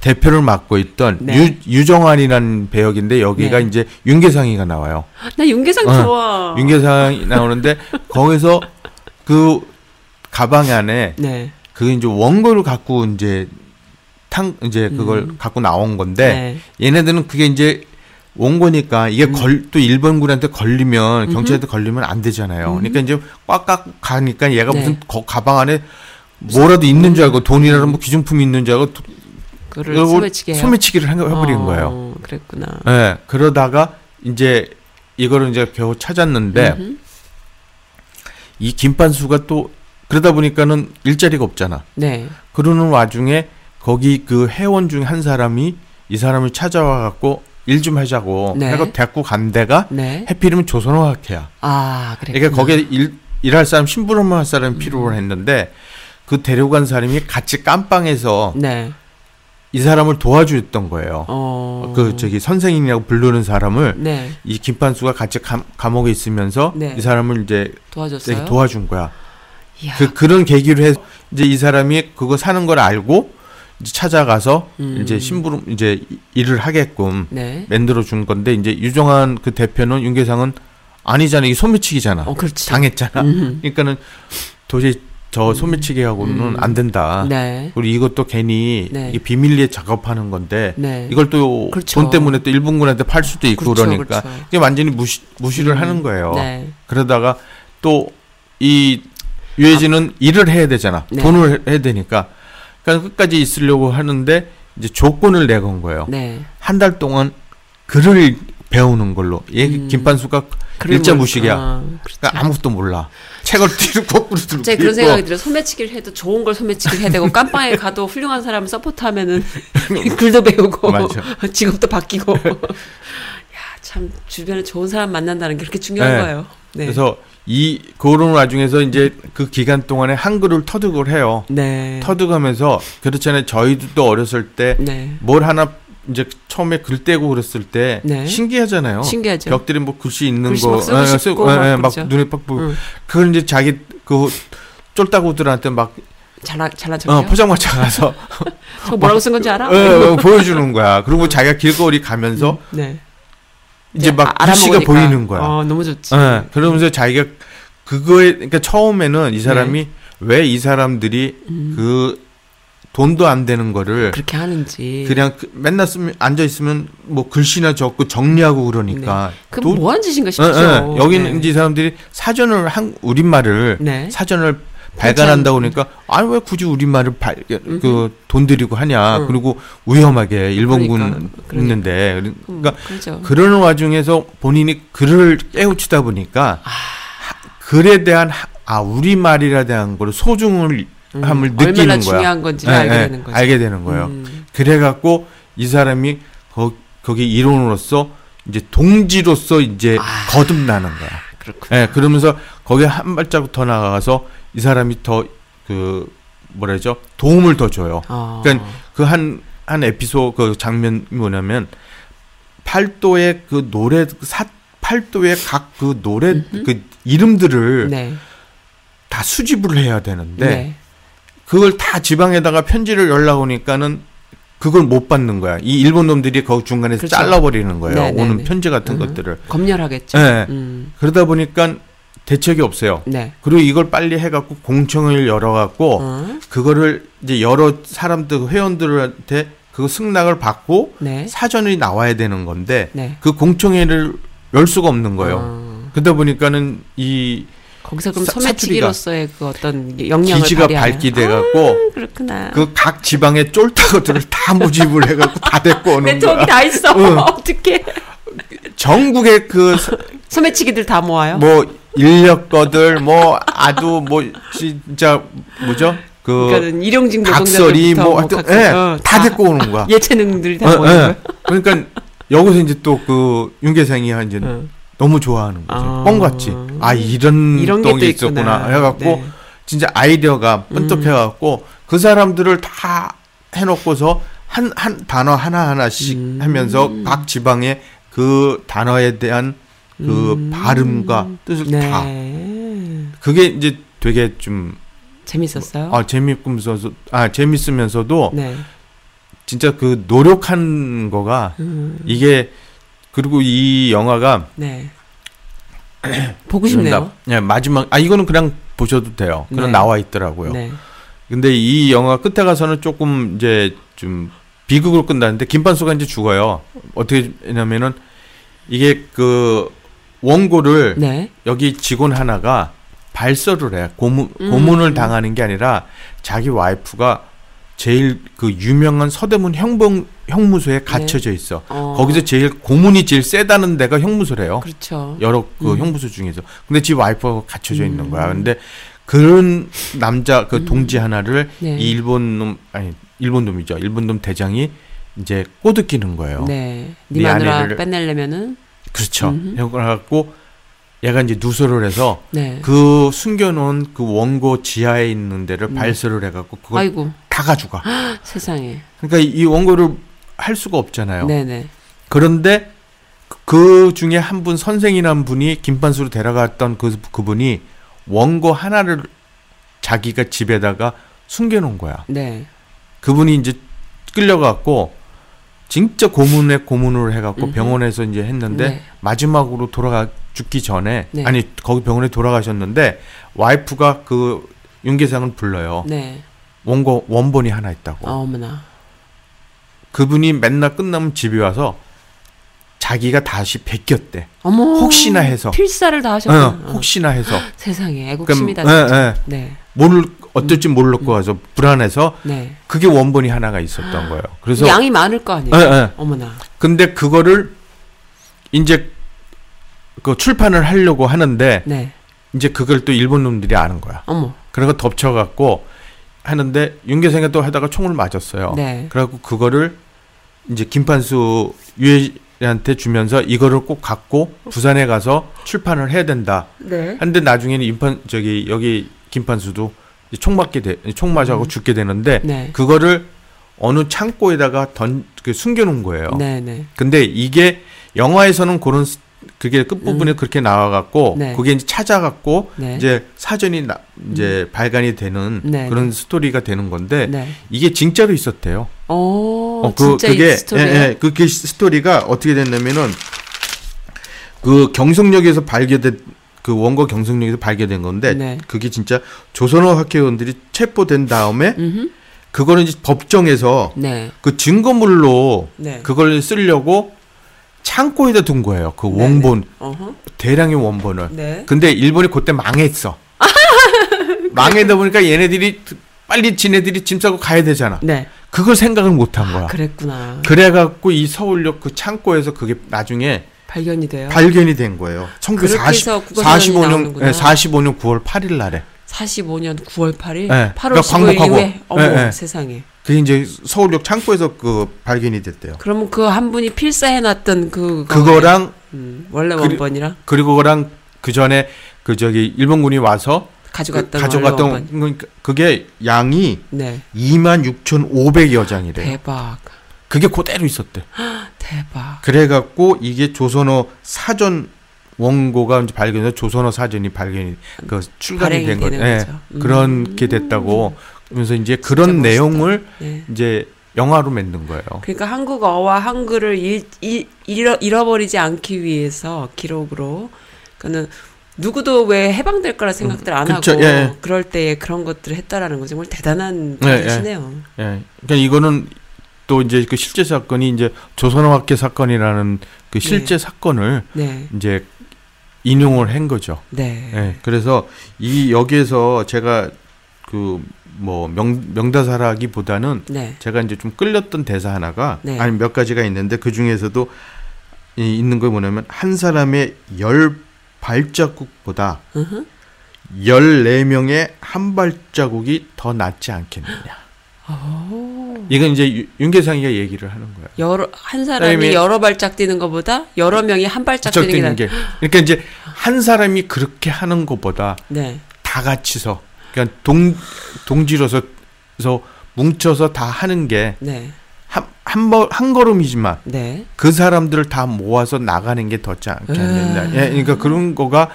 대표를 맡고 있던 네. 유, 유정환이라는 배역인데 여기가 네. 이제 윤계상이가 나와요. 나 윤계상 어, 좋아. 윤계상이 나오는데 거기서 그 가방 안에 네. 그 이제 원고를 갖고 이제 탕 이제 그걸 음. 갖고 나온 건데 네. 얘네들은 그게 이제 원고니까 이게 음. 걸또 일본군한테 걸리면 경찰한테 걸리면 안 되잖아요. 그러니까 이제 꽉꽉 가니까 얘가 네. 무슨 거- 가방 안에 뭐라도 있는 줄 알고 돈이라도 뭐 귀중품이 있는 줄 알고 이거 소매치기 해요. 소매치기를 한- 해버린 어, 거예요. 그랬구나. 예. 그러다가 이제 이거를 이제 겨우 찾았는데 음흠. 이 김판수가 또 그러다 보니까는 일자리가 없잖아. 네. 그러는 와중에 거기 그 회원 중 한 사람이 이 사람을 찾아와 갖고 일 좀 하자고 네. 해서 데리고 간 데가 네. 해필이면 조선어학회야. 아, 그랬구나. 그러니까 거기에 일 일할 사람 심부름을 할 사람이 필요로 했는데 그 데려간 사람이 같이 깜빵에서 네. 이 사람을 도와주었던 거예요. 어. 그 저기 선생님이라고 부르는 사람을 네. 이 김판수가 같이 감, 감옥에 있으면서 네. 이 사람을 이제 도와줬어요. 도와준 거야. 이야. 그 그런 계기로 해서 이제 이 사람이 그거 사는 걸 알고 이제 찾아가서 음. 이제 심부름 이제 이- 일을 하게끔 네. 만들어 준 건데 이제 유정한 그 대표는 윤계상은 아니잖아 이 소매치기잖아 어. 당했잖아 음. 그러니까는 도저히 저 소매치기 하고는 음. 안 된다 네. 그리고 이것도 괜히 네. 비밀리에 작업하는 건데 네. 이걸 또돈 그렇죠. 때문에 또 일본군한테 팔 수도 있고 그렇죠, 그러니까 그렇죠. 이게 완전히 무시 무시를 음. 하는 거예요. 네. 그러다가 또 이 유해진은 일을 해야 되잖아. 아. 네. 돈을 해야 되니까. 그러니까 끝까지 있으려고 하는데 이제 조건을 내건 거예요. 네. 한달 동안 글을 배우는 걸로. 얘 음. 김판 수가 그걸 일자 뭘- 무식이야. 아. 그러니까 아무것도 몰라. 책을 뒤로 거꾸로 들고 갑자기 그런 생각이 들어. 소매치기를 해도 좋은 걸 소매치기를 해야 되고 깜빵에 가도 훌륭한 사람을 서포트하면은 글도 배우고. 직업도 바뀌고. 야, 참 주변에 좋은 사람 만난다는 게 그렇게 중요한 네. 거예요. 네. 그래서 이 그런 와중에서 이제 그 기간 동안에 한글을 터득을 해요. 네. 터득하면서 그렇잖아요. 저희도 어렸을 때 네. 뭘 하나 이제 처음에 글 떼고 그랬을 때 네. 신기하잖아요. 신기하죠. 벽들이 뭐 글씨 있는 글씨 거, 막 쓰고 예, 싶고 쓰고, 막 예, 막 그러죠. 눈에 팍 보고 응. 그걸 이제 자기 그 쫄따구들한테 막 잘난 척해요. 어, 포장마차 가서 저거 뭐라고 쓴 건지 알아? 어, 어, 보여주는 거야. 그리고 자기가 길거리 가면서 네. 이제 막 아- 글씨가. 보이는 거야. 어, 너무 좋지. 예, 그러면서 자기가 그거에 그러니까 처음에는 이 사람이 왜이 사람들이 네. 음. 그 돈도 안 되는 거를 그렇게 하는지. 그냥 그- 맨날 쓰면 앉아 있으면 뭐 글씨나 적고 정리하고 그러니까 그 도- 뭐한 짓인가 예, 싶죠. 예. 여기는 네. 이제 이 사람들이 사전을 한 우리말을 네. 사전을 발간한다고 그러니까 아니 왜 굳이 우리말을 발, 그돈 들이고 하냐 음. 그리고 위험하게 일본군 그러니까, 그러니까. 있는데 음, 그러니까 그렇죠. 그러는 와중에서 본인이 글을 깨우치다 보니까 아. 하- 글에 대한 하- 아 우리말이라 대한 걸 소중을 음, 함을 얼마나 느끼는 거야. 중요한 건지를 예, 알게 예, 되는 거죠. 알게 되는 거예요. 음, 그래갖고 이 사람이 거, 거기 일원으로서 이제 동지로서 이제 아. 거듭나는 거야. 그렇구나. 예, 그러면서 거기에 한 발자국 더 나가서 이 사람이 더 그 뭐라죠 도움을 더 줘요. 어. 그러니까 그 한 한 에피소 그 장면이 뭐냐면 팔도의 그 노래 사 팔도의 각 그 노래 그 이름들을 네. 다 수집을 해야 되는데 네. 그걸 다 지방에다가 편지를 연락 오니까는 그걸 못 받는 거야. 이 일본 놈들이 거 중간에서 그렇죠. 잘라버리는 거예요. 네, 네, 오는 네. 편지 같은 음. 것들을. 검열하겠죠. 네. 음. 그러다 보니까 대책이 없어요. 네. 그리고 이걸 빨리 해갖고 공청을 열어갖고 어. 그거를 이제 여러 사람들 회원들한테 그 승낙을 받고 네. 사전이 나와야 되는 건데 네. 그 공청회를 열 수가 없는 거예요. 어. 그러다 보니까는 이 거기서 그럼 사- 소매치기로서의 그 어떤 영향을 기지가 발휘하는. 밝기돼 갖고 아, 그렇구나. 그 각 지방의 쫄따구들을 다 모집을 해 갖고 다 데리고 오는 거야. 다 있어. 응. 어떻게? 전국의 그 소매치기들 다 모아요? 뭐 인력거들 뭐 아주 뭐 진짜 뭐죠? 그 그러니까는 일용직 각설이 노동자들부터 뭐뭐 하여튼 예, 어, 다 데리고 오는 거야. 예체능들이 다 어, 모이는 예. 거예요. 그러니까 여기서 이제 또 그 윤계상이 이제 어. 너무 좋아하는 거죠. 아. 뻥같이. 아 이런, 이런 게 똥이 또 있었구나 있구나. 해갖고 네. 진짜 아이디어가 번뜩해갖고 그 사람들을 다 해놓고서 한 한 단어 하나 하나씩 음. 하면서 각 지방의 그 단어에 대한 그 음. 발음과 뜻을 다 네. 그게 이제 되게 좀 재밌었어요. 아, 재밌으면서도 아 재밌으면서도 네. 진짜 그 노력한 거가 음, 이게 그리고 이 영화가 네. 보고 싶네요. 예, 마지막 아 이거는 그냥 보셔도 돼요. 그냥 네. 나와 있더라고요. 네. 근데 이 영화 끝에 가서는 조금 이제 좀 비극으로 끝나는데 김판수가 이제 죽어요. 어떻게 했냐면은 이게 그 원고를 네. 여기 직원 하나가 발설을 해. 고문 음. 고문을 당하는 게 아니라 자기 와이프가 제일 그 유명한 서대문 형봉 형무소에 갇혀져 있어. 네. 어. 거기서 제일 고문이 제일 세다는 데가 형무소래요. 그렇죠. 여러 그 음. 형무소 중에서. 근데 지 와이프가 갇혀져 있는 음. 거야. 근데 그런 남자 그 동지 하나를 네. 이 일본 놈 아니 일본 놈이죠. 일본 놈 대장이 이제 꼬드기는 거예요. 네. 네 네 마누라 아내를- 빼내려면은 그렇죠. 그래 갖고 얘가 이제 누설을 해서 네. 그 숨겨놓은 그 원고 지하에 있는 데를 음. 발설을 해갖고 그걸 아이고 다 가져가. 세상에. 그러니까 이 원고를 할 수가 없잖아요. 네네. 그런데 그- 그 중에 한 분 선생이란 분이 김판수로 데려갔던 그 그분이 원고 하나를 자기가 집에다가 숨겨놓은 거야. 네. 그분이 이제 끌려갖고 진짜 고문에 고문을 해갖고 음흠. 병원에서 이제 했는데 네. 마지막으로 돌아가 죽기 전에 네. 아니 거기 병원에 돌아가셨는데 와이프가 그 윤계상을 불러요. 네. 원고 원본이 하나 있다고. 아, 어머나. 그분이 맨날 끝나면 집에 와서 자기가 다시 베꼈대. 어머. 혹시나 해서. 필사를 다 어, 하셨구나. 혹시나 해서. 세상에 애국심이다. 그럼, 진짜. 예, 예. 네. 모를 어떨지 모르고 와서 불안해서 네. 그게 원본이 하나가 있었던 거예요. 그래서 양이 많을 거 아니에요. 예, 예. 어머나. 근데 그거를 이제 그 출판을 하려고 하는데 네. 이제 그걸 또 일본 놈들이 아는 거야. 어머. 그래서 덮쳐갖고 하는데 윤계생이 또 하다가 총을 맞았어요. 네. 그래갖고 그거를 이제 김판수 유해한테 주면서 이거를 꼭 갖고 부산에 가서 출판을 해야 된다. 네. 한데 나중에는 임판 저기 여기 김판수도 총 맞게 돼, 총 맞아고 죽게 되는데 네. 그거를 어느 창고에다가 던 그 숨겨놓은 거예요. 네, 네. 근데 이게 영화에서는 그런 스- 그게 끝 부분에 그렇게 나와갖고 음. 네. 그게 이제 찾아갖고 네. 이제 사전이 나, 이제 발간이 되는 네, 그런 스토리가 되는 건데 네. 이게 진짜로 있었대요. 어, 어, 그, 진짜 그게 스토리. 예, 예, 그게 스토리가 어떻게 됐냐면은 그 경성역에서 발견된 그 원고 경성역에서 발견된 건데 네. 그게 진짜 조선어 학회원들이 체포된 다음에 음흠. 그거는 이제 법정에서 네. 그 증거물로 네. 그걸 쓰려고 창고에다 둔 거예요. 그 네, 원본 어허. 대량의 원본을. 네. 근데 일본이 그때 망했어. 망하다 보니까 얘네들이 빨리 지네들이 짐 싸고 가야 되잖아. 네. 그걸 생각을 못 한 거야. 그랬구나. 그래갖고 이 서울역 그 창고에서 그게 나중에 발견이 돼요. 발견이 된 거예요. 그렇게 1940, 해서 국어사전이 45년, 나오는구나. 예, 45년 9월 8일 날에. 45년 9월 8일, 네. 8월 그러니까 15일 광복하고. 이후에 어머 네, 네. 세상에. 그게 이제 서울역 창고에서 그 발견이 됐대요. 그러면 그 한 분이 필사해놨던 그 그거랑 음, 원래 그리- 원본이랑 그리고 그거랑 그 전에 그 저기 일본군이 와서 가져갔던 그 가져갔던 원본. 그러니까 그게 양이 네. 2만 6,500여 장이래요. 대박. 그게 그대로 있었대. 대박. 그래갖고 이게 조선어 사전 원고가 이제 발견해서 조선어 사전이 발견이 그 출간이 된 거죠. 예, 거죠. 음. 그렇게 됐다고. 그러면서 이제 그런. 내용을 네. 이제 영화로 만든 거예요. 그러니까 한국어와 한글을 잃, 잃, 잃어, 잃어버리지 않기 위해서 기록으로 그는 누구도 왜 해방될 거라 생각들 안 그쵸, 하고 예, 예. 그럴 때에 그런 것들을 했다라는 거 정말 대단한 예, 예. 분이시네요. 예. 그러니까 이거는 또 이제 그 실제 사건이 이제 조선어학계 사건이라는 그 실제 사건을 네, 이제 인용을 한 거죠. 네, 예. 그래서 이 여기에서 제가 그 뭐 명 명다사라기보다는 네, 제가 이제 좀 끌렸던 대사 하나가 네. 아니 몇 가지가 있는데 그 중에서도 이 있는 거 뭐냐면 한 사람의 열 발자국보다 으흠. 열네 명의 한 발자국이 더 낫지 않겠느냐. 오. 이건 이제 유- 윤계상이가 얘기를 하는 거예요. 여러 한 사람이 여러 발짝 뛰는 것보다 여러 명이 한 발짝 뛰는 게 뛰는 나. 게 그러니까 이제 한 사람이 그렇게 하는 것보다 네, 다 같이서 그러니까 동 동지로서 서 뭉쳐서 다 하는 게 네, 게한한 한 걸음이지만 네. 그 사람들을 다 모아서 나가는 게 더 낫지 않겠느냐. 음. 예, 그러니까 그런 거가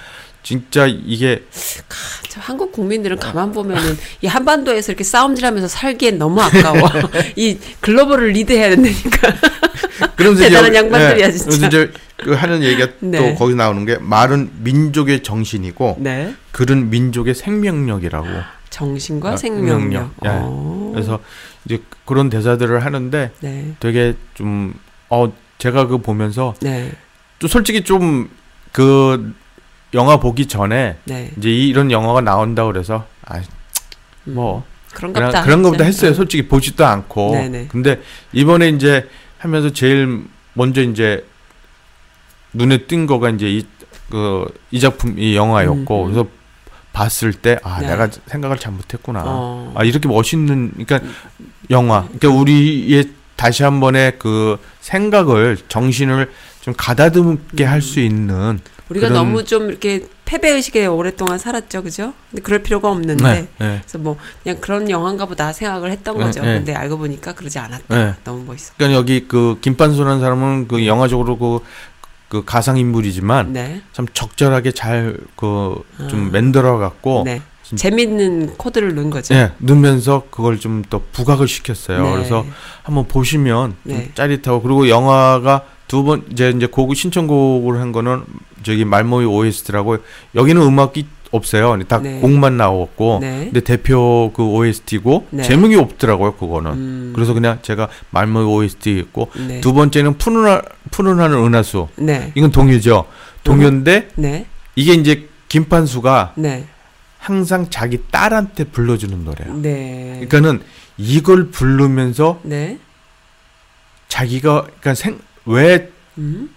진짜 이게 저 한국 국민들은 가만 보면은 이 한반도에서 이렇게 싸움질하면서 살기엔 너무 아까워. 이 글로벌을 리드해야 된다니까. 그러면서 대단한 이제- 양반들이야, 예, 진짜. 이제 그 하는 얘기가 네. 또 거기 나오는 게 말은 민족의 정신이고 네. 글은 민족의 생명력이라고. 정신과 아, 생명력. 생명력. 예. 어. 그래서 이제 그런 대사들을 하는데 네, 되게 좀 어 제가 그 보면서 네, 또 솔직히 좀그 영화 보기 전에 네. 이제 이런 영화가 나온다 그래서 아뭐 그런가 보다. 그런 했죠. 했어요. 솔직히 보지도 않고. 네네. 근데 이번에 이제 하면서 제일 먼저 이제 눈에 띈 거가 이제 이 그 이 작품 이 영화였고 음. 그래서 봤을 때아 네. 내가 생각을 잘못했구나. 어. 아 이렇게 멋있는 그러니까 영화. 그러니까 우리의 다시 한 번의 그 생각을 정신을 좀 가다듬게 할수 있는 우리가 그런- 너무 좀 이렇게 패배 의식에 오랫동안 살았죠, 그죠? 근데 그럴 필요가 없는데. 네, 네. 그래서 뭐 그냥 그런 영화인가 보다 생각을 했던 네, 거죠. 네. 근데 알고 보니까 그러지 않았다. 네. 너무 멋있어. 그러니까 여기 그 김판수라는 사람은 그 영화적으로 그, 그 가상 인물이지만 네. 참 적절하게 잘 그좀 아. 만들어 갖고 네. 재밌는 코드를 넣은 거죠. 예, 넣으면서 그걸 좀 더 부각을 시켰어요. 네. 그래서 한번 보시면 좀 네. 짜릿하고 그리고 영화가 두번 이제 이제 곡 신청곡을 한 거는 저기 말모이 OST라고 여기는 음악이 없어요. 다 네. 곡만 나왔고 네. 근데 대표 그 OST고 네. 제목이 없더라고요. 그거는. 음, 그래서 그냥 제가 말모이 OST 있고 네. 두 번째는 푸른 하, 푸른 하늘 은하수. 네. 이건 동요죠. 동요인데 네. 이게 이제 김판수가 네. 항상 자기 딸한테 불러주는 노래예요. 네. 그러니까는 이걸 부르면서 네. 자기가 그러니까 생, 왜 음.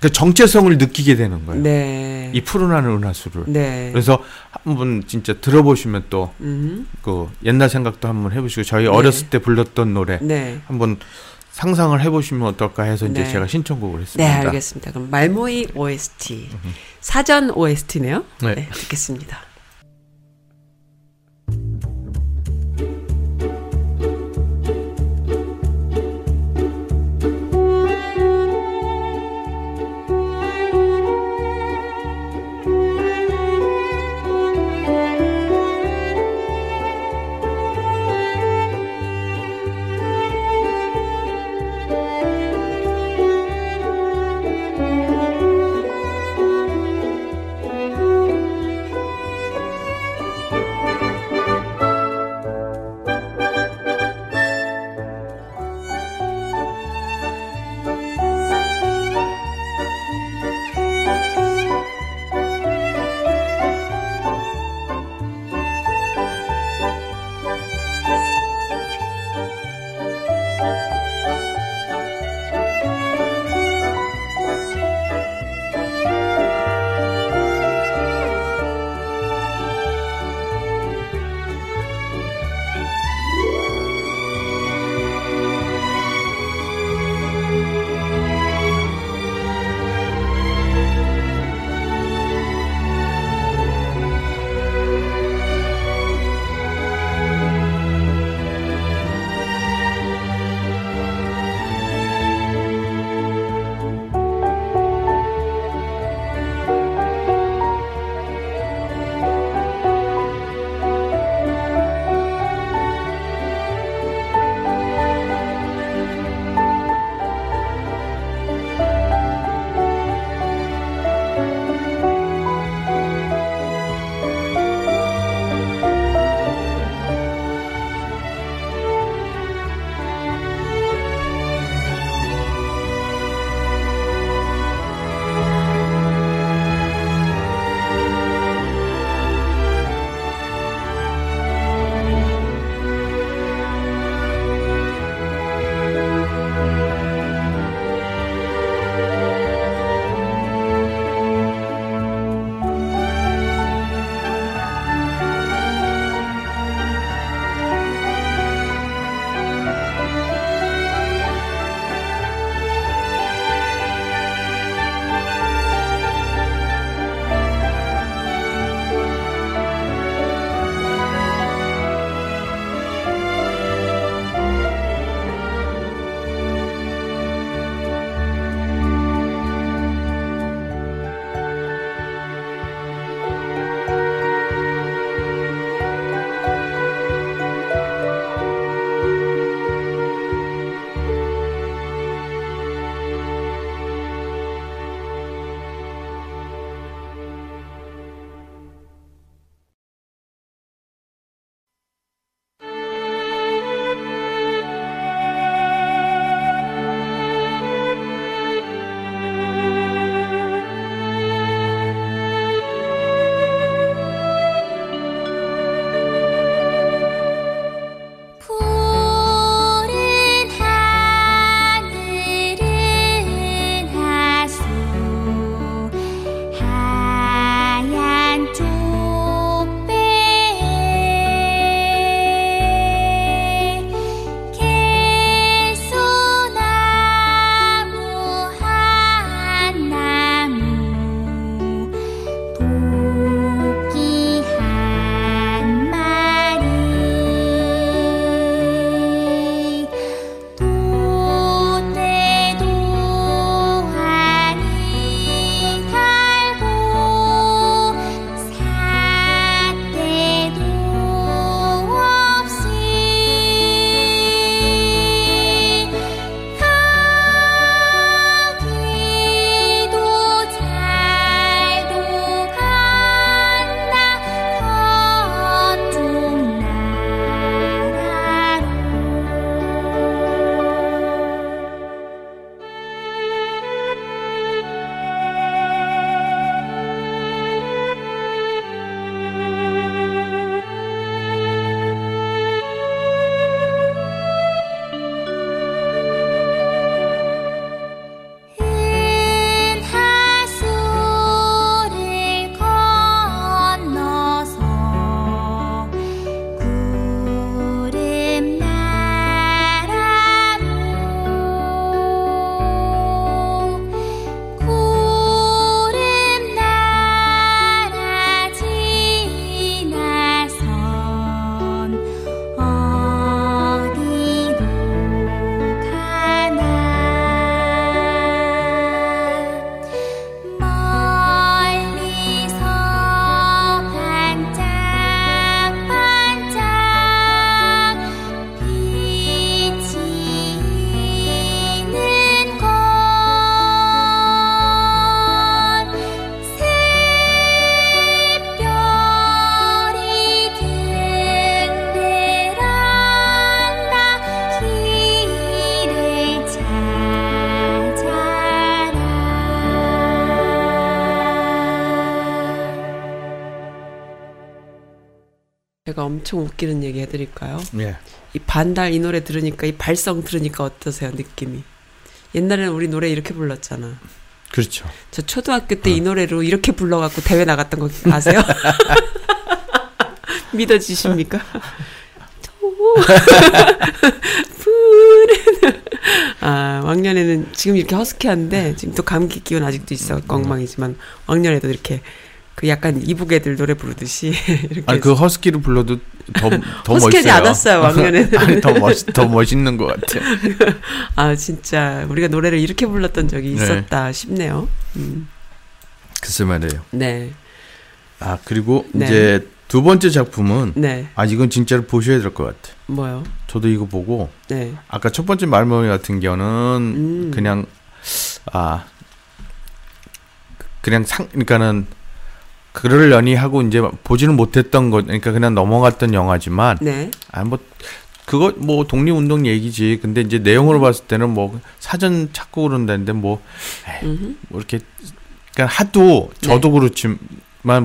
그 정체성을 느끼게 되는 거예요. 네. 이 푸른 하늘 은하수를. 네. 그래서 한번 진짜 들어보시면 또그 음. 옛날 생각도 한번 해보시고 저희 네. 어렸을 때 불렀던 노래 네. 한번 상상을 해보시면 어떨까 해서 이제 네. 제가 신청곡을 네, 했습니다. 알겠습니다. 그럼 말모이 OST. 사전 OST네요. 네. 네, 듣겠습니다. 엄청 웃기는 얘기 해드릴까요? 예. 이 반달 이 노래 들으니까 이 발성 들으니까 어떠세요 느낌이? 옛날에는 우리 노래 이렇게 불렀잖아. 그렇죠. 저 초등학교 때이 노래로 이렇게 불러갖고 대회 나갔던 거 아세요? 믿어지십니까? 아 왕년에는 지금 이렇게 허스키한데 지금 또 감기 기운 아직도 있어 엉망이지만 왕년에도 이렇게 그 약간 이북 애들 노래 부르듯이 이렇게 아니 그 허스키를 불러도 더 더 허스키하지 멋있어요. 않았어요, 왕년에는. 아니 더 멋, 더 멋있는 것 같아요. 아 진짜 우리가 노래를 이렇게 불렀던 적이 네. 있었다 싶네요. 음, 글쎄 말이에요. 네, 아 그리고 네. 이제 두 번째 작품은 네, 아 이건 진짜로 보셔야 될 것 같아. 뭐요? 저도 이거 보고 네, 아까 첫 번째 말머리 같은 경우는 음. 그냥 아 그냥 상 그러니까는 그러려니 하고 이제 보지는 못했던 것 그러니까 그냥 넘어갔던 영화지만 네, 아뭐 그거 뭐 독립운동 얘기지 근데 이제 내용으로 봤을 때는 뭐 사전 찾고 그런다는데 뭐, 에이. 뭐 이렇게 그러니까 하도 저도 그렇지만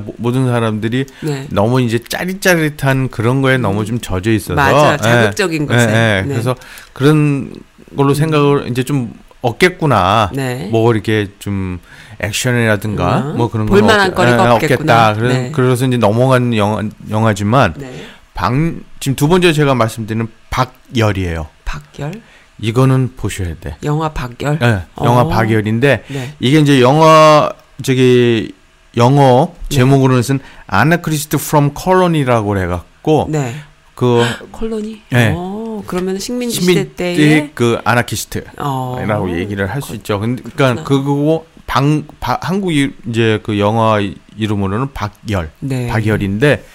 모- 모든 사람들이 네. 너무 이제 짜릿짜릿한 그런 거에 너무 좀 젖어 있어서 맞아, 예. 자극적인 것에. 예, 예. 네. 그래서 그런 걸로 생각을 이제 좀 얻겠구나. 네. 뭐 이렇게 좀 액션이라든가 음. 뭐 그런 볼만한 건 거리가 예, 없겠구나. 없겠다. 그래, 네. 그래서 이제 넘어간 영화, 영화지만 네. 방 지금 두 번째 제가 말씀드리는 박열이에요. 박열, 이거는 보셔야 돼. 영화 박열. 예, 영화 어. 박열인데 네, 이게 이제 영화 저기 영어 제목으로는 쓴 아나크리스트 프롬 컬러니라고 해 갖고 네. 그 콜로니. 네. 어, 그러면 식민지 시대 시민 때에 때그 아나키스트라고 어. 얘기를 할 수 있죠. 근데 그러니까. 그거 방 바- 한국 이- 이제 그 영화 이름으로는 박열, 네. 박열인데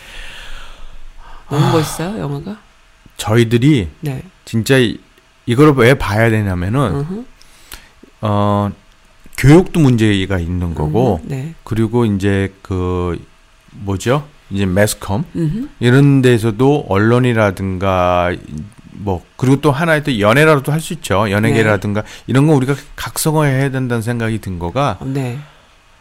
너무 멋있어요, 영화가. 저희들이 네. 진짜 이- 이걸 왜 봐야 되냐면은 음흠. 어 교육도 문제가 있는 거고 음흠. 네. 그리고 이제 그 뭐죠? 이제 매스컴 음흠. 이런 데서도 언론이라든가 뭐 그리고 또 하나의 또 연애라도 할 수 있죠. 연예계라든가 이런 거 우리가 각성화해야 된다는 생각이 든 거가 네.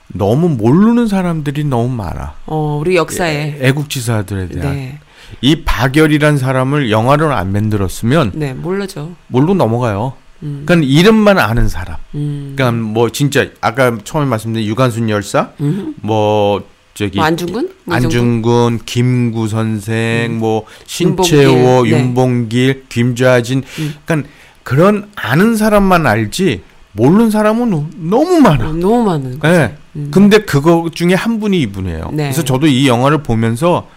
너무 모르는 사람들이 너무 많아. 어, 우리 역사에. 애, 국지사들에 대한 네. 이 박열이란 사람을 영화를 안 만들었으면 네, 모르죠. 뭘로 넘어가요. 음. 그러니까 이름만 아는 사람. 음. 그러니까 뭐 진짜 아까 처음에 말씀드린 유관순 열사, 음흠. 뭐 저기 뭐 안중근? 뭐? 안중근, 김구 선생, 뭐 윤봉길, 신채호, 네. 윤봉길, 김좌진, 음. 그러니까 그런 아는 사람만 알지 모르는 사람은 너무 어, 많아. 너무 많은 거. 예. 음. 근데 그거 중에 한 분이 이분이에요. 네. 그래서 저도 이 영화를 보면서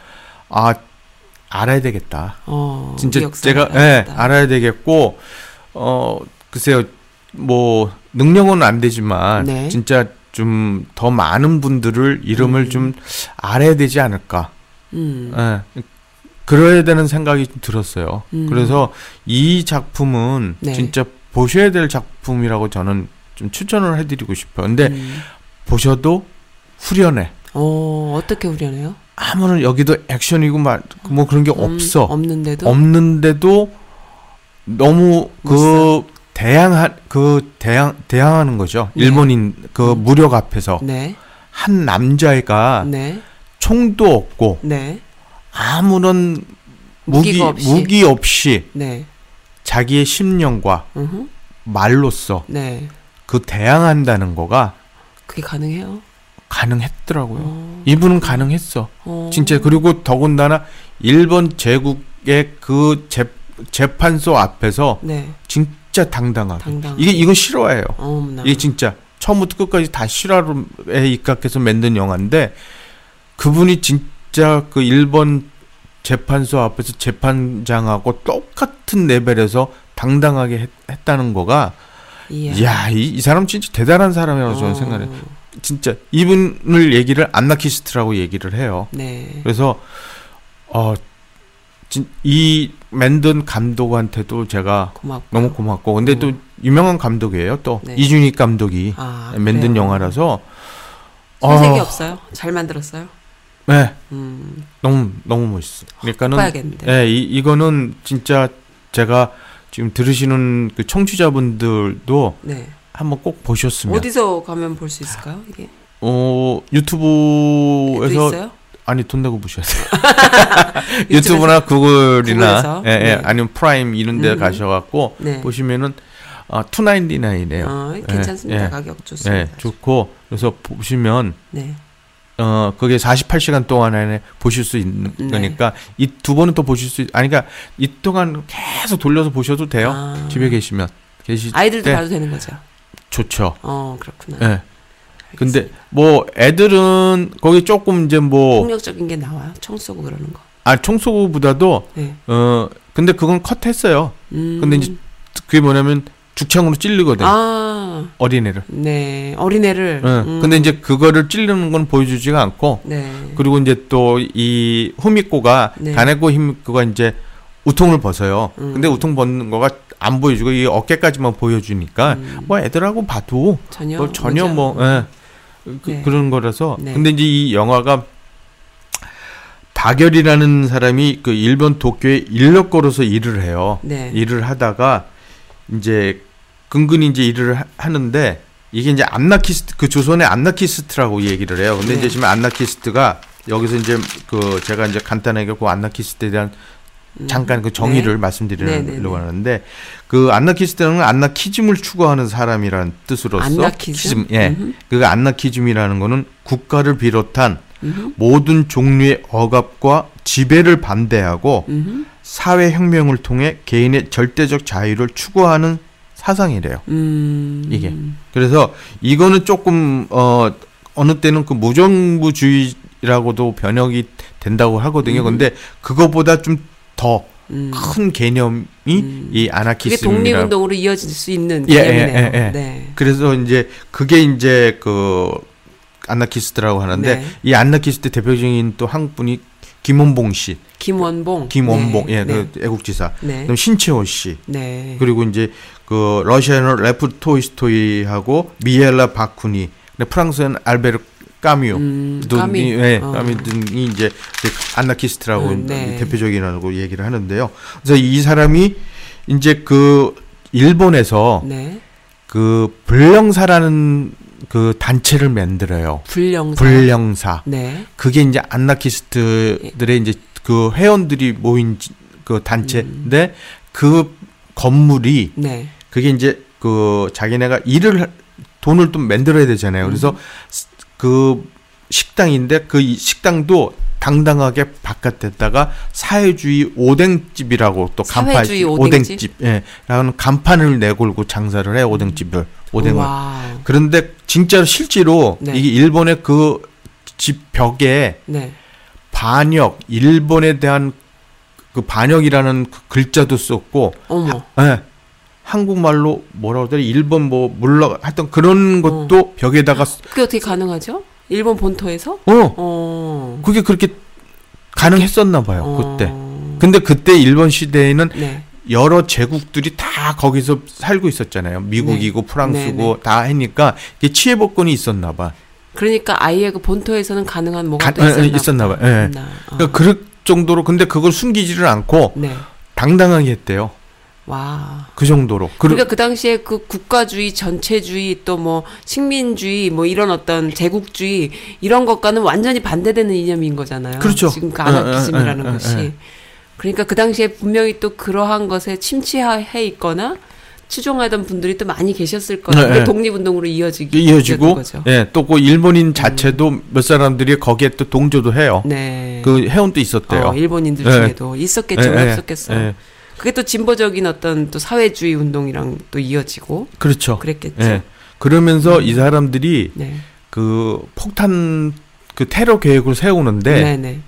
아 알아야 되겠다. 어, 진짜 제가 예, 알아야겠다. 알아야 되겠고 어 글쎄요 뭐 능력은 안 되지만 네. 진짜 좀 더 많은 분들을 이름을 음. 좀 알아야 되지 않을까. 음. 예. 그래야 되는 생각이 좀 들었어요. 음. 그래서 이 작품은 네. 진짜 보셔야 될 작품이라고 저는 좀 추천을 해드리고 싶어요. 근데 음. 보셔도 후련해. 어, 어떻게 후련해요? 아무런 여기도 액션이고 막 뭐 그런 게 음, 없어. 없는데도 없는데도 너무 그 멋있어. 대항한 그 대항 대항하는 거죠. 네. 일본인 그 음. 무력 앞에서 네. 한 남자애가 네. 총도 없고 네. 아무런 무기 없이. 무기 없이 네. 자기의 심령과. 말로써 네. 그 대항한다는 거가 그게 가능해요? 가능했더라고요. 어. 이분은 가능했어. 어. 진짜 그리고 더군다나 일본 제국의 그 재, 재판소 앞에서 네. 진짜 당당하게 당당. 이게 이건 실화예요. 어머나. 이게 진짜 처음부터 끝까지 다 실화에 입각해서 만든 영화인데 그분이 진짜 그 일본 재판소 앞에서 재판장하고 똑같은 레벨에서 당당하게 했, 다는 거가 이야. 이야 이, 이 사람 진짜 대단한 사람이라고 저는 어. 생각해요. 진짜 이분을 얘기를 안나키스트라고 얘기를 해요. 네. 그래서 어, 진, 이 만든 감독한테도 제가 고맙고. 너무 고맙고 근데 또 유명한 감독이에요. 또 네. 이준익 감독이 아, 만든 그래요? 영화라서 손색이 어, 없어요. 잘 만들었어요. 네, 음. 너무 너무 멋있어. 그러니까는 봐야겠는데. 네, 이 이거는 진짜 제가 지금 들으시는 그 청취자분들도 네. 한번 꼭 보셨으면 어디서 가면 볼 수 있을까요? 이게 어또 유튜브에서 있어요? 아니 돈 내고 보셔야 돼요. 유튜브나 구글이나? 예, 예, 네. 아니면 프라임 이런 데 음. 가셔갖고 네. 보시면은 아, 299이네요. 어, 괜찮습니다. 예. 가격 좋습니다. 예, 좋고 그래서 보시면 네. 어 그게 48시간 동안 안에 보실 수 있는 네. 거니까 이 두 번은 또 보실 수 있, 아니 그러니까 이 동안 계속 돌려서 보셔도 돼요. 아. 집에 계시면 계시 아이들도 때 봐도 되는 거죠. 좋죠. 어, 그렇구나. 예. 근데. 뭐 애들은 거기 조금 이제 뭐 폭력적인 게 나와요. 총 쏘고 그러는 거. 아 청소부보다도 네. 어 근데 그건 컷했어요. 음. 근데 이제 그게 뭐냐면 죽창으로 요 아, 어린애를. 네. 어린애를. 예. 음. 근데 이제 그거를 찌르는 건 보여주지가 않고 네. 그리고 이제 또 이 후미코가 네. 다네코 히미코가 이제 우통을 벗어요. 음. 근데 우통 벗는 거가 안 보여주고 이 어깨까지만 보여주니까 음. 뭐 애들하고 봐도 전혀 뭐 전혀 문제 뭐 없- 예. 그, 네. 런 거라서 네. 근데 이제 이 영화가 다결이라는 사람이 그 일본 도쿄에 인력거로서 일을 해요. 네. 일을 하다가 이제 근근히 이제 일을 하, 하는데 이게 이제 안나키스트 그 조선의 안나키스트라고 얘기를 해요. 근데 네. 이제 지금 안나키스트가 여기서 이제 그 제가 이제 간단하게 그 안나키스트에 대한 음. 잠깐 그 정의를 네. 말씀드리려고 네, 네, 네. 하는데 그 안나키스트는 안나키즘을 추구하는 사람이라는 뜻으로서 안나키즘? 예. 음흠. 그 안나키즘이라는 거는 국가를 비롯한 음흠. 모든 종류의 억압과 지배를 반대하고 음흠. 사회 혁명을 통해 개인의 절대적 자유를 추구하는 사상이래요. 음. 이게. 그래서 이거는 조금 어 어느 때는 그 무정부주의라고도 변형이 된다고 하거든요. 음. 근데 그거보다 좀 더큰 음. 개념이 음. 이 그게 아나키즘이라. 독립운동으로 이어질 수 있는 예, 예, 개념이네요. 예, 예. 네. 그래서 이제 그게 이제 그 아나키스트라고 하는데 네. 이 아나키스트 대표적인 또 한 분이 김원봉 씨, 김원봉. 김원봉, 네. 예, 네. 그 애국지사. 네. 그다음 신채호 씨. 네. 그리고 이제 그 러시아는 레프 톨스토이하고 미하일 바쿠닌, 프랑스는 알베르 까뮤 음, 등이 까미. 예, 어. 까미 등이 이제 아나키스트라고 음, 네. 대표적이라고 얘기를 하는데요. 그래서 이 사람이 이제 그 일본에서 네. 그 불령사라는 그 단체를 만들어요. 불령사. 불령사. 네. 그게 이제 아나키스트들의 이제 그 회원들이 모인 지- 그 단체인데 그 건물이 네. 그게 이제 그 자기네가 일을 하- 돈을 좀 만들어야 되잖아요. 그래서 음. 스- 그 식당인데 그이 식당도 당당하게 바깥에다가 사회주의 오뎅집이라고 또 간판 오뎅집? 예, 라는 간판을 내걸고 장사를 해 오뎅집을 오뎅을. 와. 그런데 진짜로 실제로 네. 이게 일본의 그 집 벽에 네. 반역 일본에 대한 그 반역이라는 그 글자도 썼고 어머. 예. 한국말로 뭐라고 하더라 일본 뭐 물러 하여튼 그런 것도 벽에다가 쓰- 그게 어떻게 가능하죠? 일본 본토에서? 어 어. 그게 그렇게 가능했었나 봐요 어. 그때 근데 그때 일본 시대에는 네. 여러 제국들이 다 거기서 살고 있었잖아요 미국이고 프랑스고 네, 다 하니까 이게 치해복권이 있었나 봐 그러니까 아예 그 본토에서는 가능한 뭐가 가- 또 있었나, 예, 있었나 봐요. 예. 어. 그러니까 그럴 정도로 근데 그걸 숨기지를 않고 네. 당당하게 했대요 와. 그 정도로 그러- 그러니까 그 당시에 그 국가주의, 전체주의, 또 뭐 식민주의, 뭐 이런 어떤 제국주의 이런 것과는 완전히 반대되는 이념인 거잖아요. 그렇죠. 지금 그 어, 아나키즘이라는 어, 어, 어, 것이. 어. 그러니까 그 당시에 분명히 또 그러한 것에 침체해 있거나 추종하던 분들이 또 많이 계셨을 거예요. 네, 네. 독립운동으로 이어지기 이어지고 거죠. 예, 또 그 일본인 자체도 몇 사람들이 거기에 또 동조도 해요. 네. 그 회원도 있었대요. 어, 일본인들 예. 중에도 있었겠죠. 예, 왜 예, 없었겠어요. 예. 그게 또 진보적인 어떤 또 사회주의 운동이랑 또 이어지고 그렇죠. 그랬겠죠. 예. 그러면서 이 사람들이 네. 그 폭탄 그 테러 계획을 세우는데 네, 네.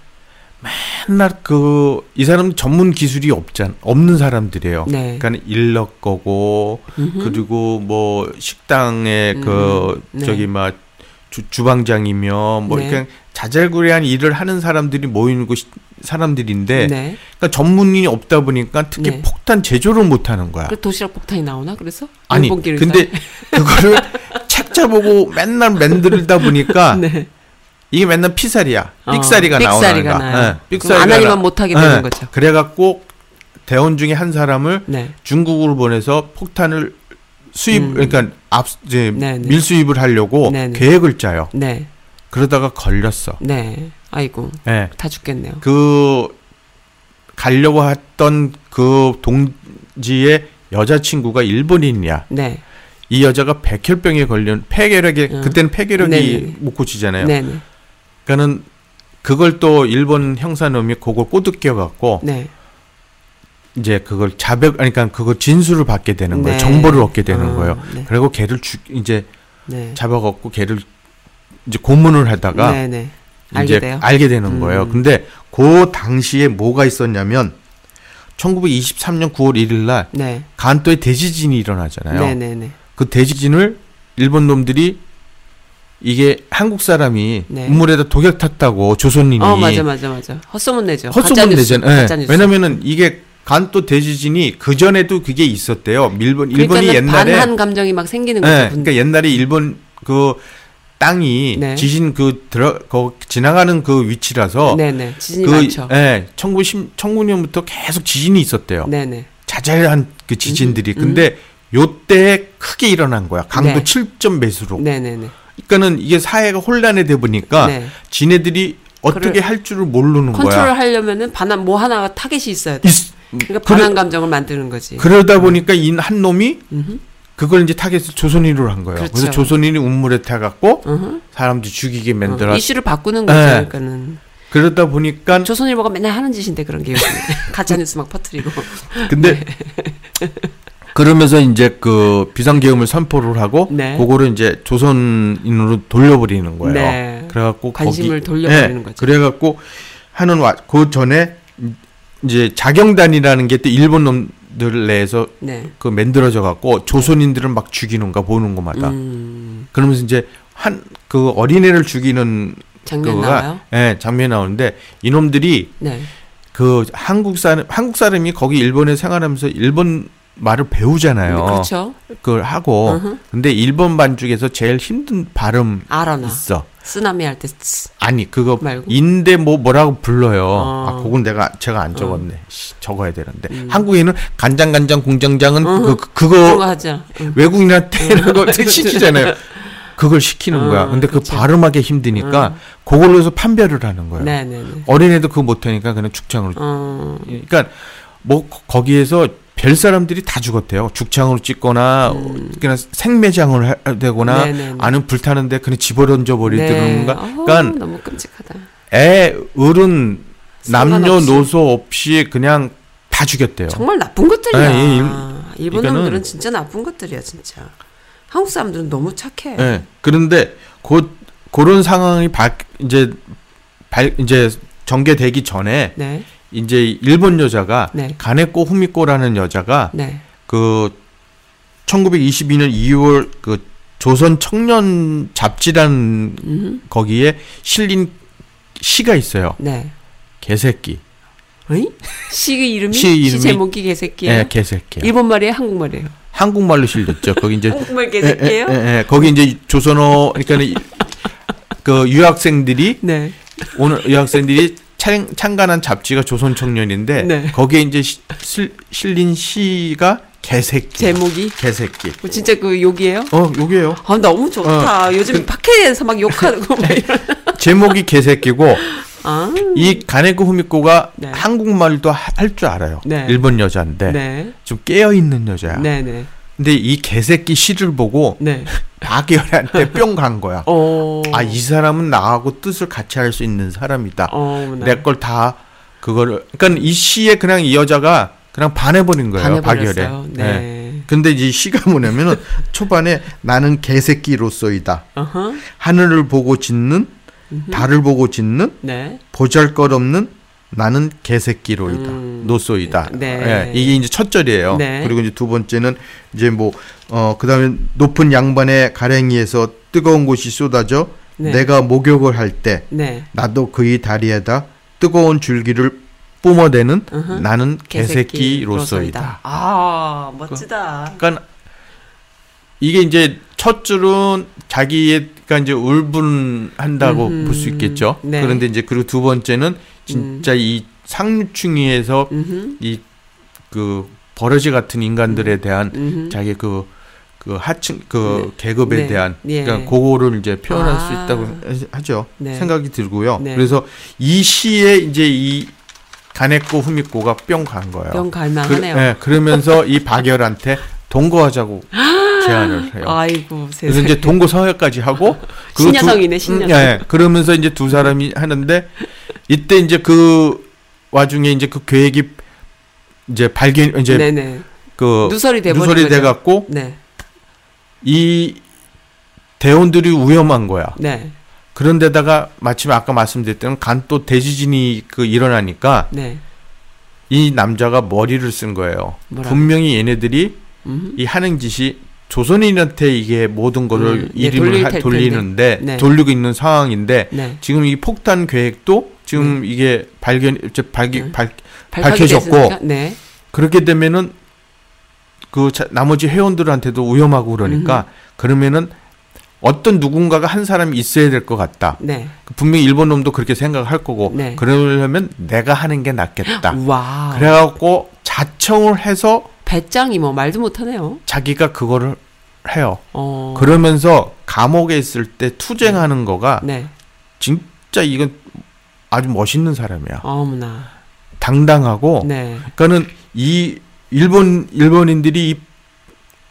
맨날 그 이 사람 전문 기술이 없잖 없는 사람들이에요. 네. 그러니까 일러 거고 음흠. 그리고 뭐 식당에 그 음, 네. 저기 막 주, 주방장이며 뭐 네. 이렇게 자잘구레한 일을 하는 사람들이 모이는 곳 사람들인데 네. 그러니까 전문인이 없다 보니까 특히 네. 폭탄 제조를 못 하는 거야. 그 도시락 폭탄이 나오나 그래서? 아니 근데 그거를 책자 보고 맨날 만들다 보니까 네. 이게 맨날 피살이야. 어, 삑사리가 삑사리가 나오는. 거야. 예, 그럼 안 하기만 나- 못하게 예, 되는 거죠. 그래 갖고 대원 중에 한 사람을 네. 중국으로 보내서 폭탄을 수입 음. 그러니까 앞 이제 네, 네. 밀수입을 하려고 네, 네. 계획을 짜요. 네. 그러다가 걸렸어. 네. 아이고 예. 다 죽겠네요. 그 가려고 했던 그 동지의 여자친구가 일본인이야. 네. 이 여자가 백혈병에 걸린 폐결핵에 음. 그때는 폐결핵이 네네. 못 고치잖아요. 네네. 그러니까는 그걸 또 일본 형사놈이 그걸 꼬드겨 갖고 네. 이제 그걸 자백 그러니까 그거 진술을 받게 되는 거예요. 네. 정보를 얻게 되는 어, 거예요. 네. 그리고 걔를 죽 이제 네. 잡아 갖고 걔를 이제 고문을 하다가 네네. 알게 이제 돼요. 알게 되는 거예요. 음. 근데 그 당시에 뭐가 있었냐면 1923년 9월 1일 날 네. 간도에 대지진이 일어나잖아요. 네네네. 그 대지진을 일본 놈들이 이게 한국 사람이 네. 우물에다 독약 탔다고 조선인이 어 맞아 맞아 맞아. 헛소문 내죠. 헛소문 내잖아요. 예. 가짜뉴스. 왜냐면은 이게 간도 대지진이 그 전에도 그게 있었대요. 일본 일본이 그러니까는 옛날에 반한 감정이 막 생기는 거죠. 예, 분- 그러니까 옛날에 일본 그 땅이 네. 지진 그 들어 거 지나가는 그 위치라서 네네. 지진이 그 많죠. 예, 1910 1900년부터 계속 지진이 있었대요. 네네. 자잘한 그 지진들이. 음, 근데 요때 크게 일어난 거야. 강도 네. 7점 배수로. 네네네. 그러니까는 이게 사회가 혼란이 돼 보니까 네. 지네들이 어떻게 그래. 할 줄을 모르는 컨트롤 거야. 하려면은 반한 뭐 하나가 타겟이 있어야 돼. 있- 그러니까 그래- 반한 감정을 만드는 거지. 그러다 보니까 이한 놈이 음흠. 그걸 이제 타겟을 조선인으로 한 거예요. 그렇죠. 그래서 조선인이 우물에 타갖고 음흠. 사람들 죽이게 어, 만들어. 이슈를 바꾸는 거죠. 네. 그러니까는 그러다 보니까 조선일보가 맨날 하는 짓인데 그런 게. 가짜 뉴스 막 퍼뜨리고. 근데 그러면서 이제 그 비상계엄을 선포를 하고 네. 그거를 이제 조선인으로 돌려버리는 거예요. 네. 그래갖고 관심을 거기- 돌려버리는 예, 거죠. 그래갖고 하는 와, 그 전에 이제 자경단이라는 게 또 일본 놈 들 내에서 네. 그 만들어져 갖고 조선인들을 막 죽이는가 보는 것마다 음, 그러면서 이제 한 그 어린애를 죽이는 장면 그거가 나와요? 예, 장면이 나오는데 이놈들이 네. 그 한국 사람 한국 사람이 거기 일본에 생활하면서 일본 말을 배우잖아요. 그렇죠. 그걸 하고 어허. 근데 일본 반죽에서 제일 힘든 발음 알아 나. 있어. 쓰나미 할때 쓰. 아니 그거 말고? 인데 뭐 뭐라고 불러요. 어. 아 그건 내가 제가 안 적었네. 씨, 적어야 되는데 음. 한국에는 간장 간장 공장장은 어허. 그거 그거 하자. 응. 외국인한테 이런 거 시키잖아요. 그걸 시키는 어, 거야. 근데 그 그치. 발음하기 힘드니까 어. 그걸로 해서 판별을 하는 거예요. 네네네. 어린애도 그거 못하니까 그냥 죽창으로. 어. 그러니까 뭐 거- 거기에서 별 사람들이 다 죽었대요. 죽창으로 찍거나 그냥 생매장을 하- 되거나 음. 네네네. 아니면 불타는데 그냥 집어던져 버리든가. 어허, 그러니까 너무 끔찍하다. 애 어른 남녀. 노소 없이 그냥 다 죽였대요. 정말 나쁜 것들이야. 네, 이 일- 일본 놈들은 진짜 나쁜 것들이야, 진짜. 한국 사람들은 너무 착해. 예. 그런데 곧 그런 상황이 바, 이제 발 이제 전개되기 전에 네, 이제 일본 여자가 네, 가네코 후미코라는 여자가 네. 그 1922년 2월 그 조선 청년 잡지라는 음, 거기에 실린 시가 있어요. 네. 개새끼. 어이? 시 이름이 시 이름이- 제목이 개새끼예요. 예, 개새끼. 일본 말이에요, 한국 말이에요. 한국말로 실렸죠. 거기 이제 한국말 예, 개새끼예요? 예, 예, 예. 거기 이제 조선어 그러니까 그 유학생들이 네. 오늘 유학생들이 참, 참관한 잡지가 조선 청년인데 네. 거기에 이제 시- 실, 실린 시가 개새끼. 제목이 개새끼. 뭐 진짜 그 욕이에요? 어, 요게요. 아 너무 좋다. 요즘 그- 팟캐에서 막 욕하고 막 이런. 제목이 개새끼고 아, 이 가네코 후미코가 네. 한국말도 할 줄 알아요. 네. 일본 여자인데 네, 좀 깨어 있는 여자야. 네, 네, 근데 이 개새끼 시를 보고 네. 박예열한테 뿅 간 거야. 어, 아, 이 사람은 나하고 뜻을 같이 할 수 있는 사람이다. 어, 내걸 다 그거를 그러니까 이 시에 그냥 이 여자가 그냥 반해버린 거예요. 박예열에. 반해버렸어요. 네. 근데 이제 시가 뭐냐면은 초반에 나는 개새끼로서이다. 하늘을 보고 짖는 달을 보고 짖는 네. 보잘것없는 나는 개새끼로이다. 음. 노소이다. 네. 예, 이게 이제 첫 절이에요. 네. 그리고 이제 두 번째는 이제 뭐 어 그다음에 높은 양반의 가랭이에서 뜨거운 곳이 쏟아져 네. 내가 목욕을 할때 네. 나도 그의 다리에다 뜨거운 줄기를 뿜어대는 으흠. 나는 개새끼로서이다. 아, 멋지다. 그러니까 이게 이제 첫 줄은 자기가 이제 울분한다고. 볼 수 있겠죠. 네. 그런데 이제 그리고 두 번째는 진짜 이 상류층위에서 음흠. 이그 버러지 같은 인간들에 대한 음흠. 자기 그그 하층 그 계급에 네. 대한 예. 그러니까 그거를 이제 표현할 수 아. 있다고 하죠. 네. 생각이 들고요. 네. 그래서 이 시에 이제 이 가네코 후미코가 뿅 간 거예요. 뿅 그, 갈만하네요. 예, 그러면서 이 박열한테 동거하자고 제안을 해요. 아이고 그래서 세상에. 이제 동거 서약까지 하고 신여성이네, 신여성. 음, 예, 그러면서 이제 두 사람이 하는데 이때 이제 그 와중에 이제 그 계획이 이제 발견 이제 네네. 그 누설이 돼버린 누설이 거죠. 돼갖고 네, 이 대원들이 위험한 거야. 네, 그런데다가 마침 아까 말씀드렸던 간또 대지진이 그 일어나니까 네. 이 남자가 머리를 쓴 거예요. 뭐라고? 분명히 얘네들이 음. 이 하는 짓이 조선인한테 이게 모든 거를 음, 네, 이름을 텔 돌리는데. 네. 돌리고 있는 상황인데 네. 지금 이 폭탄 계획도 지금 이게 발견 이제 발기 네. 발 밝혀졌고. 네, 그렇게 되면은 그 자- 나머지 회원들한테도 위험하고 그러니까 그러면은 어떤 누군가가 한 사람이 있어야 될 것 같다. 네. 분명히 일본 놈도 그렇게 생각할 거고 네. 그러려면 내가 하는 게 낫겠다. 와. 그래갖고 자청을 해서 배짱이 뭐 말도 못하네요. 자기가 그거를 해요. 어. 그러면서 감옥에 있을 때 투쟁하는 거가 네. 진짜 이건 아주 멋있는 사람이야. 어머나. 당당하고 네. 그러니까는 이 일본 일본인들이 이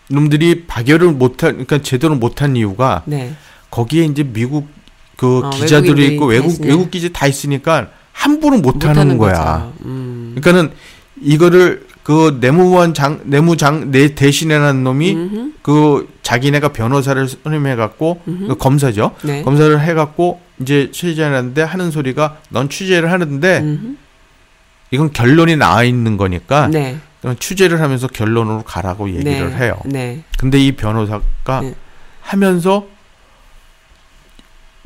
놈들이 박열을 못한 그러니까 제대로 못한 이유가 네. 거기에 이제 미국 그 어, 기자들이 있고 다 외국 있으니. 외국 기자 다 있으니까 함부로 못하는 거야. 음. 그러니까는 이거를 그 내무원 장 내무장 내 대신해라는 놈이 음흠. 그 자기네가 변호사를 선임해 갖고. 그 검사죠. 네. 검사를 해 갖고 이제 취재하는데 하는 소리가 넌 취재를 하는데 음흠. 이건 결론이 나와 있는 거니까 네. 취재를 하면서 결론으로 가라고 얘기를 네. 해요. 네. 근데 이 변호사가 네. 하면서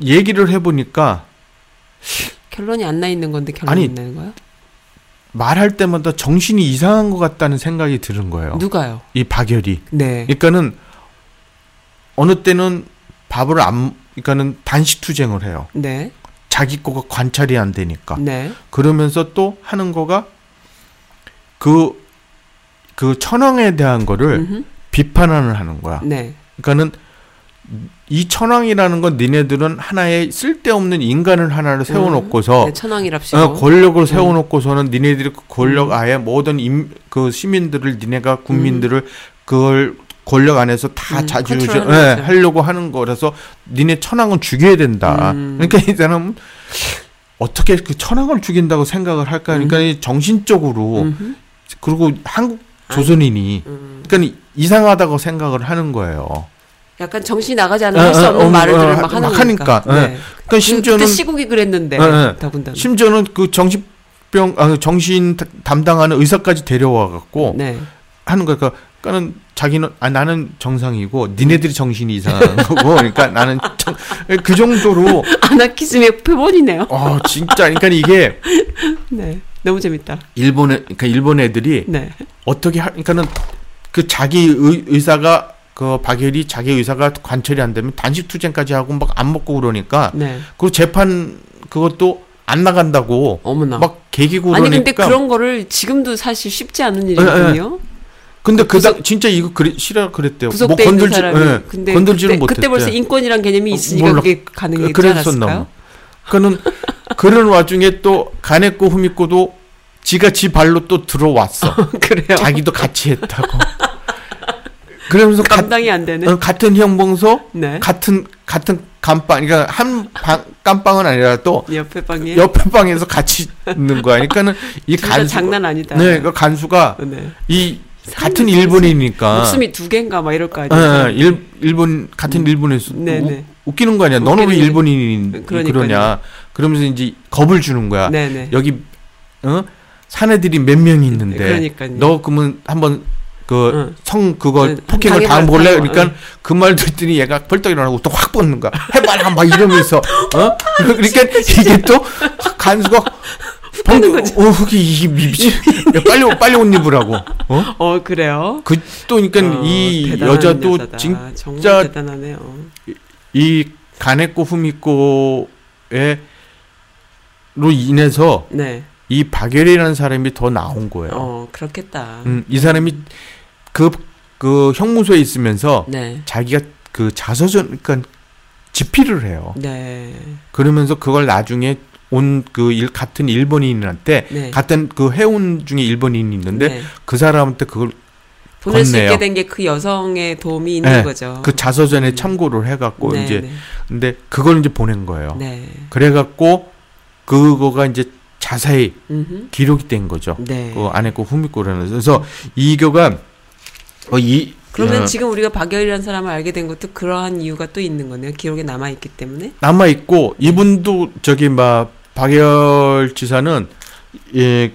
얘기를 해보니까 결론이 안 나 있는 건데 결론이 아니, 안 나는 거야? 말할 때마다 정신이 이상한 것 같다는 생각이 드는 거예요. 누가요? 이 박열이. 네. 그러니까는 어느 때는 밥을 안, 그러니까는 단식 투쟁을 해요. 네. 자기 거가 관찰이 안 되니까. 네. 그러면서 또 하는 거가 그, 그 천황에 대한 거를 음흠. 비판을 하는 거야. 네. 그러니까는 이 천황이라는 건 니네들은 하나의 쓸데없는 인간을 하나를 세워놓고서 네, 천왕이랍시고. 어, 권력을 세워놓고서는 니네들이 그 권력 음. 아예 모든 임, 그 시민들을 니네가 국민들을 그걸 권력 안에서 다 음, 컨트롤하는 예, 거죠. 하려고 하는 거라서 니네 천황은 죽여야 된다. 음. 그러니까 이 사람은 어떻게 그 천황을 죽인다고 생각을 할까? 그러니까 이 정신적으로 음흠. 그리고 한국 조선인이 음. 그러니까 이상하다고 생각을 하는 거예요. 약간 정신이 나가지 않으면 어, 할수 어, 없는 어, 말들을 어, 막 하는 막 거니까. 하니까, 예. 네. 그러니까 그, 심지어는 그때 시국이 그랬는데 예, 예. 더군다나. 심지어는 그 정신병 아, 정신 다- 담당하는 의사까지 데려와 갖고 네. 하는 거니까 그러니까는 자기는 아 나는 정상이고 니네들이 정신이 이상한 거고 그러니까 나는 정, 그 정도로 아나키즘의 표본이네요. 어 진짜 그러니까 이게 네. 너무 재밌다. 일본에 그러니까 일본 애들이 네. 어떻게 하, 그러니까는 그 자기 의, 의사가 그 박열이 자기 의사가 관철이 안 되면 단식 투쟁까지 하고 막 안 먹고 그러니까 네. 그리고 재판 그것도 안 나간다고 어머나. 막 개기고 아니 그러니까 근데 그런 거를 지금도 사실 쉽지 않은 일이거든요. 근데 그 그다 진짜 이거 그래 싫어 그랬대요. 뭐 사람이. 예, 근데 건들지는 못했대. 그때 벌써 인권이란 개념이 어, 있으니까 몰라. 그게 가능했지 그랬었나 않았을까요? 봐. 그는 그런 와중에 또 가네코 후미코도 지가 지 발로 또 들어왔어. 그래요. 자기도 같이 했다고. 그러면서 가, 감당이 안 되는. 어, 같은 형봉소, 네. 같은 같은 감방, 그러니까 한 방, 깜방은 아니라 또 옆에 방에. 옆에 방에서 같이 있는 거야. 그러니까는 이 간수, 장난 아니다. 네, 그 간수가 네. 이 같은 일본이니까. 목숨이 두 개인가 막 이럴 거 예, 아니에요. 예, 일, 일본 같은 일본에서 네, 우- 네. 웃기는 거 아니야. 너는 왜 그러니까요. 그러냐? 그러면서 이제 겁을 주는 거야. 네 네. 여기 어? 사내들이 몇 명이 있는데 그러니까요. 너 그러면 한번 그성 그거 네, 폭행을 당해볼래? 당해봐. 그러니까 응. 그말 듣더니 얘가 벌떡 일어나고 또확 뻗는 거야. 해봐라 막 이러면서 어? 그러니까 이게 또 간수가 하는 거죠. 어, 그게 이 미치. 야, 빨리 빨리 옷 입으라고. 어? 어 그래요. 그 또 그러니까 어, 이 여자도 여자다. 진짜 대단하네요. 이 가네코 후미코의 로 인해서 네. 이 박열이라는 사람이 더 나온 거예요. 어 그렇겠다. 음, 이 사람이 그 그 형무소에 있으면서 네. 자기가 그 자서전 그러니까 집필을 해요. 네. 그러면서 그걸 나중에 온 그 일 같은 일본인한테 네. 같은 그 해운 중에 일본인이 있는데 네. 그 사람한테 그걸 보낼 수 건네요. 있게 된 게 그 여성의 도움이 있는 네, 거죠. 그 자서전에 참고를 해갖고 네, 이제 네. 근데 그걸 이제 보낸 거예요. 네. 그래갖고 그거가 이제 자세히 음흠. 기록이 된 거죠. 네. 그 안에 그 후미코라는 그래서 이교가 어, 이 그러면 어, 지금 우리가 박열이라는 사람을 알게 된 것도 그러한 이유가 또 있는 거네요. 기록에 남아 있기 때문에. 남아 있고 이분도 저기 막 박열 지사는 예,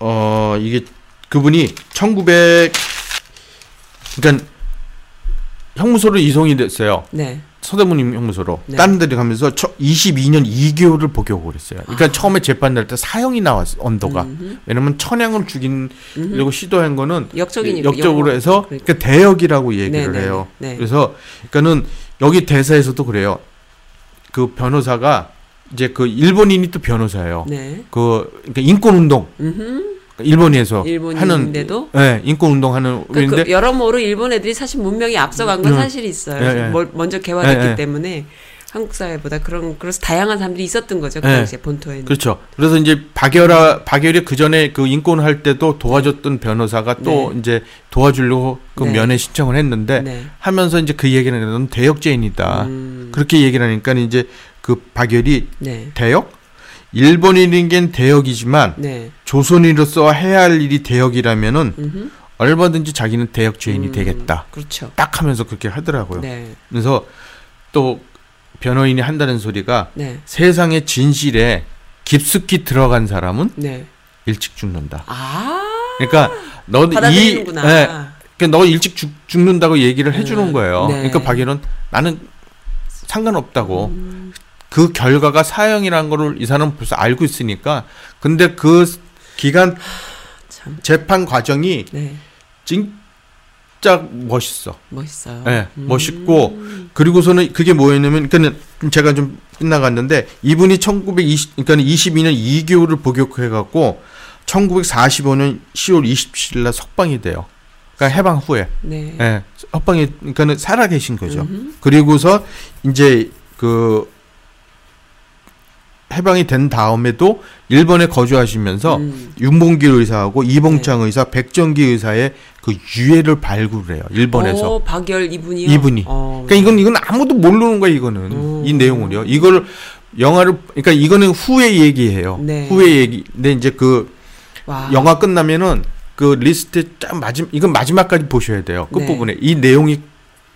어 이게 그분이 1900 그러니까 형무소로 이송이 됐어요. 네. 서대문임 형무소로 네. 다른 데를 가면서 처, 22년 2개월을 복역을 했어요. 그러니까 아. 처음에 재판 날 때 사형이 나왔어 언더가 음흠. 왜냐면 천양을 죽이려고 음흠. 시도한 거는 역적이니까. 역적으로. 해서 그러니까. 그러니까 대역이라고 얘기를 네, 네, 해요. 네. 그래서 그러니까는 여기 대사에서도 그래요. 그 변호사가 이제 그 일본인이 또 변호사예요. 네. 그 그러니까 인권 운동. 일본에서 하는 일본인데도 예, 인권 운동 하는 그, 우리인데 그 여러모로 일본 애들이 사실 문명이 앞서간 건 음. 사실이 있어요. 예, 예. 멀- 먼저 개화됐기 예, 예. 때문에 한국 사회보다 그런 그래서 다양한 사람들이 있었던 거죠. 그 예. 당시에 본토에는. 그렇죠. 그래서 이제 박열아 박열이 그 전에 그 인권 할 때도 도와줬던 변호사가 또 네. 이제 도와주려고 그 네. 면회 신청을 했는데 네. 하면서 이제 그 얘기는 넌 대역죄인이다. 음, 그렇게 얘기를 하니까 이제 그 박열이 네. 대역 일본인에겐 대역이지만 네. 조선인으로서 해야 할 일이 대역이라면은 음흠. 얼마든지 자기는 대역 죄인이 음, 되겠다. 그렇죠. 딱 하면서 그렇게 하더라고요. 네. 그래서 또 변호인이 한다는 소리가 네. 세상의 진실에 깊숙이 들어간 사람은 네. 일찍 죽는다. 아. 그러니까 너이. 네, 그러니까 너 일찍 죽, 죽는다고 얘기를 해주는 음, 거예요. 네. 그러니까 박일은 나는 상관없다고. 음, 그 결과가 사형이라는 거를 이 사람은 벌써 알고 있으니까 근데 그 기간 참. 재판 과정이 네. 진짜 멋있어. 멋있어요. 예, 음. 멋있고 그리고서는 그게 뭐였냐면 그러니까 제가 좀 빗나갔는데 이분이 1920 그러니까 22년 2개월을 복역해 갖고 1945년 10월 27일 날 석방이 돼요. 그러니까 해방 후에. 네. 예. 석방이 그러니까는 살아 계신 거죠. 음흠. 그리고서 이제 그 해방이 된 다음에도 일본에 거주하시면서 음. 윤봉길 의사하고 이봉창 의사, 백정기 의사의 그 유해를 발굴해요. 일본에서. 어, 박열 이분이요. 이분이. 어. 그러니까 이건 이건 아무도 모르는 거야 이거는 음. 이 내용을요. 이걸 영화를 그러니까 이거는 후에 얘기해요. 네. 후에 얘기. 근데 이제 그 와. 영화 끝나면은 그 리스트 쫙 마지막 이건 마지막까지 보셔야 돼요. 끝 네. 부분에 이 내용이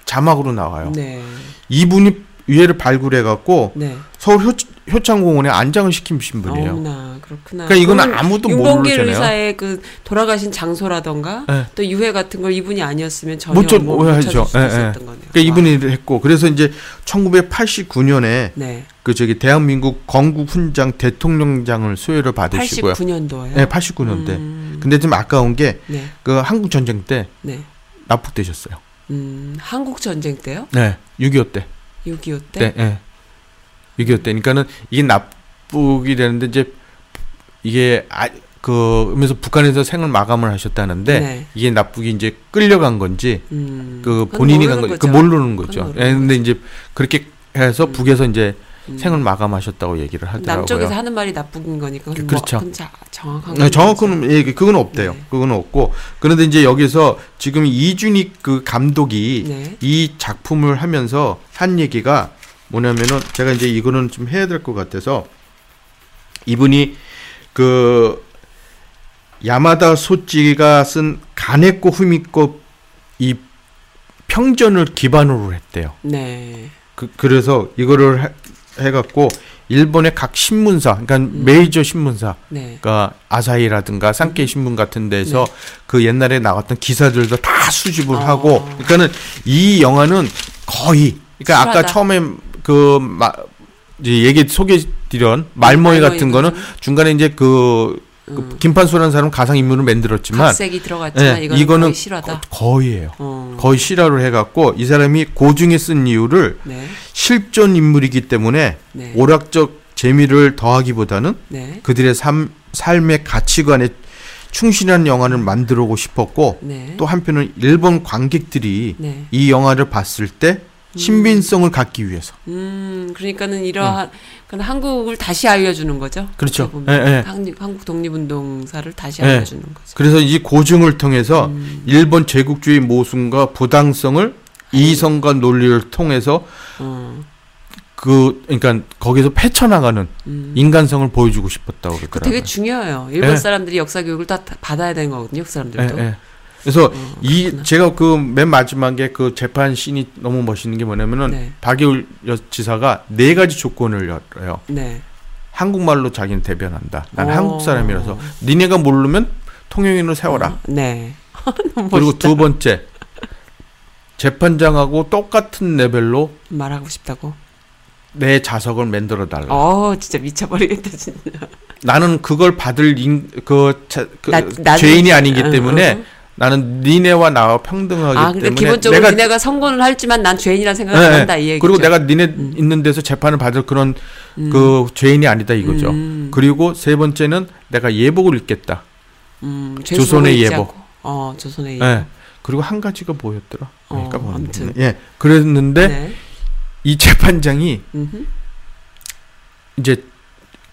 자막으로 나와요. 네. 이분이 유해를 발굴해 갖고 네. 서울 효, 효창공원에 안장을 시키신 분이에요. 어머나 그렇구나. 그러니까 그럼 아무도 윤봉길 모르잖아요. 의사의 그 돌아가신 장소라던가 네. 또 유해 같은 걸 이분이 아니었으면 전혀 못, 못 못. 찾을 수 예, 있었던 예. 거네요. 그러니까 이분이 와. 했고 그래서 이제 1989년에 네. 그 저기 대한민국 건국 훈장 대통령장을 수여를 받으시고요. 89년도예요. 네, 89년대. 음, 근데 좀 아까운 게 네. 그 한국 전쟁 때 네. 납북되셨어요. 음, 한국 전쟁 때요? 네, 6.25 때. 6.25 때? 네, 네. 6.25 때. 그러니까는 이게 납북이 되는데 이제 이게 아, 그 그러면서 북한에서 생을 마감을 하셨다는데 네. 이게 납북이 이제 끌려간 건지 음, 그 본인이 간 건지 그 거죠. 모르는 거죠. 예, 근데 이제 그렇게 해서 음. 북에서 이제 음. 생을 마감하셨다고 얘기를 하더라고요. 남쪽에서 하는 말이 나쁜 거니까 그건 그렇죠. 뭐, 정확한 네, 건 정확한 예, 그건 없대요. 네. 그건 없고 그런데 이제 여기서 지금 이준익 그 감독이 네. 이 작품을 하면서 한 얘기가 뭐냐면은 제가 이제 이거는 좀 해야 될 것 같아서 이분이 그 야마다 소찌가 쓴 가네코 후미코 이 평전을 기반으로 했대요. 네. 그, 그래서 이거를 해, 해갖고 일본의 각 신문사, 그러니까 음. 메이저 신문사, 네. 그러니까 아사히라든가 산케이 신문 같은 데서 그 옛날에 나왔던 기사들도 다 수집을 어. 하고 그러니까는 이 영화는 거의 그러니까 아까 실화다. 처음에 그 마, 이제 얘기 소개드린 말모이 같은 거는 중간에 이제 그, 그 음. 김판수라는 사람 은 가상 인물을 만들었지만 각색이 들어갔지만 예, 이거는, 이거는 거의 실화다. 거, 의예요 어. 거의 실화로 해갖고 이 사람이 고증에 쓴 이유를 네. 실존 인물이기 때문에 네. 오락적 재미를 더하기보다는 네. 그들의 삶, 삶의 가치관에 충실한 영화를 만들고 싶었고 네. 또 한편은 일본 관객들이 네. 이 영화를 봤을 때 신빙성을 갖기 위해서 음, 그러니까는 이러한 그러니까 한국을 다시 알려주는 거죠. 그렇죠. 예, 예. 한국, 독립운동사를 다시 예. 알려주는 거죠. 그래서 이 고증을 통해서 음. 일본 제국주의 모순과 부당성을 이성과 논리를 통해서 어, 그 그러니까 거기서 헤쳐나가는 음. 인간성을 보여주고 싶었다고 그 그러더라고요. 되게 중요해요. 일본 예. 사람들이 역사 교육을 다, 다 받아야 되는 거거든요. 그 사람들도. 예, 예. 그래서 어, 이 그렇구나. 제가 그 맨 마지막에 그 재판 씬이 너무 멋있는 게 뭐냐면은 네. 박예울 여- 지사가 네 가지 조건을 열어요. 네. 한국말로 자기는 대변한다. 난 어. 한국 사람이라서 니네가 모르면 통영인으로 세워라. 어, 네. 그리고. 두 번째 재판장하고 똑같은 레벨로 말하고 싶다고. 내 자석을 만들어 달라. 어, 진짜 미쳐버리겠다, 진짜. 나는 그걸 받을 인, 그, 자, 그 나- 죄인이 아니기 어, 때문에 어. 나는 니네와 나와 평등하기 아, 때문에 기본적으로 내가 니네가 선고는 하지만 난 죄인이라는 생각을 예, 안 예. 한다, 이 얘기죠. 그리고 내가 니네 음. 있는 데서 재판을 받을 그런 음. 그 죄인이 아니다 이거죠. 음. 그리고 세 번째는 내가 예복을 읽겠다. 음, 조선의 예복. 않고. 어, 조선의 예. 예복. 그리고 한 가지가 뭐였더라? 어, 그러니까 뭐, 아무튼. 예. 그랬는데 네. 이 재판장이 음흠. 이제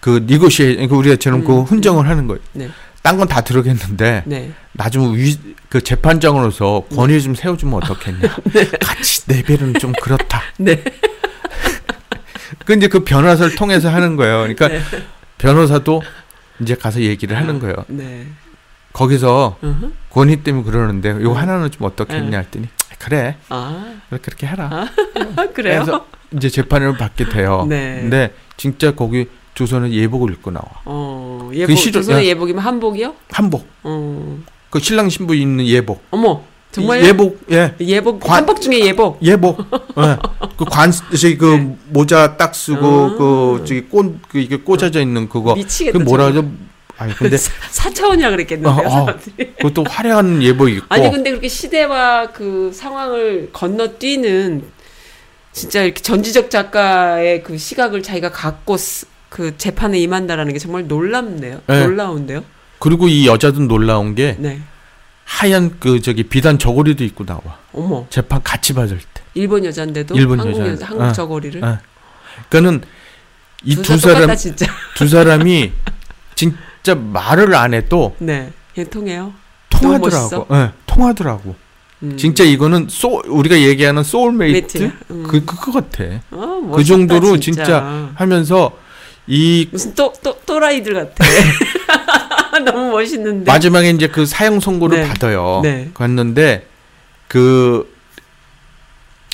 그 니고시에 그 우리가 처럼 그 음, 훈정을 하는 거예요. 네. 딴 건 다 들어겠는데 네. 나좀위그 재판장으로서 권위 좀 세워주면 어떻겠냐. 같이 레벨은 좀 그렇다. 네. 그 이제 그 변호사를 통해서 하는 거예요. 그러니까 네. 변호사도 이제 가서 얘기를 하는 거예요. 네. 거기서. 권위 때문에 그러는데 요 음. 하나는 좀 어떻겠냐 했더니 그래 아, 그렇게 그렇게 해라. 아, 그래요? 그래서 이제 재판을 받게 돼요. 네. 근데 진짜 거기 조선은 예복을 입고 나와. 어, 예복, 시절- 조선의 야. 예복이면 한복이요? 한복. 어, 그 신랑 신부 입는 예복. 어머, 정말 예복 예. 예복, 관- 한복 중에 예복. 예복. 예. 그관 저기 그 네. 모자 딱 쓰고 아. 그 저기 꽃 그 이게 꽂아져 있는 그거. 그 미치겠다. 뭐라 저거. 하죠? 아니 근데 사- 사차원이라 그랬겠는데요, 어, 어. 사람들이. 그것도 화려한 예복 입고 아니 근데 그렇게 시대와 그 상황을 건너뛰는 진짜 이렇게 전지적 작가의 그 시각을 자기가 갖고 쓰- 그 재판에 임한다라는 게 정말 놀랍네요. 네. 놀라운데요. 그리고 이 여자도 놀라운 게 네. 하얀 그 저기 비단 저고리도 입고 나와. 어머, 재판 같이 받을 때. 일본 여잔데도 일본 한국 여자는- 여자, 한국 어. 저고리를 어. 그러니까는 이 두 사람 똑같다 진짜. 두 사람이 진짜 말을 안 해도 네, 통해요. 통하더라고. 예, 통하더라고. 음. 진짜 이거는 소 우리가 얘기하는 soulmate mate. 음. 그 그거 같아. 어, 그 멋있다, 정도로 진짜 하면서 이 무슨 또 또 또라이들 같아. 너무 멋있는데. 마지막에 이제 그 사형 선고를 네. 받아요. 네. 갔는데 그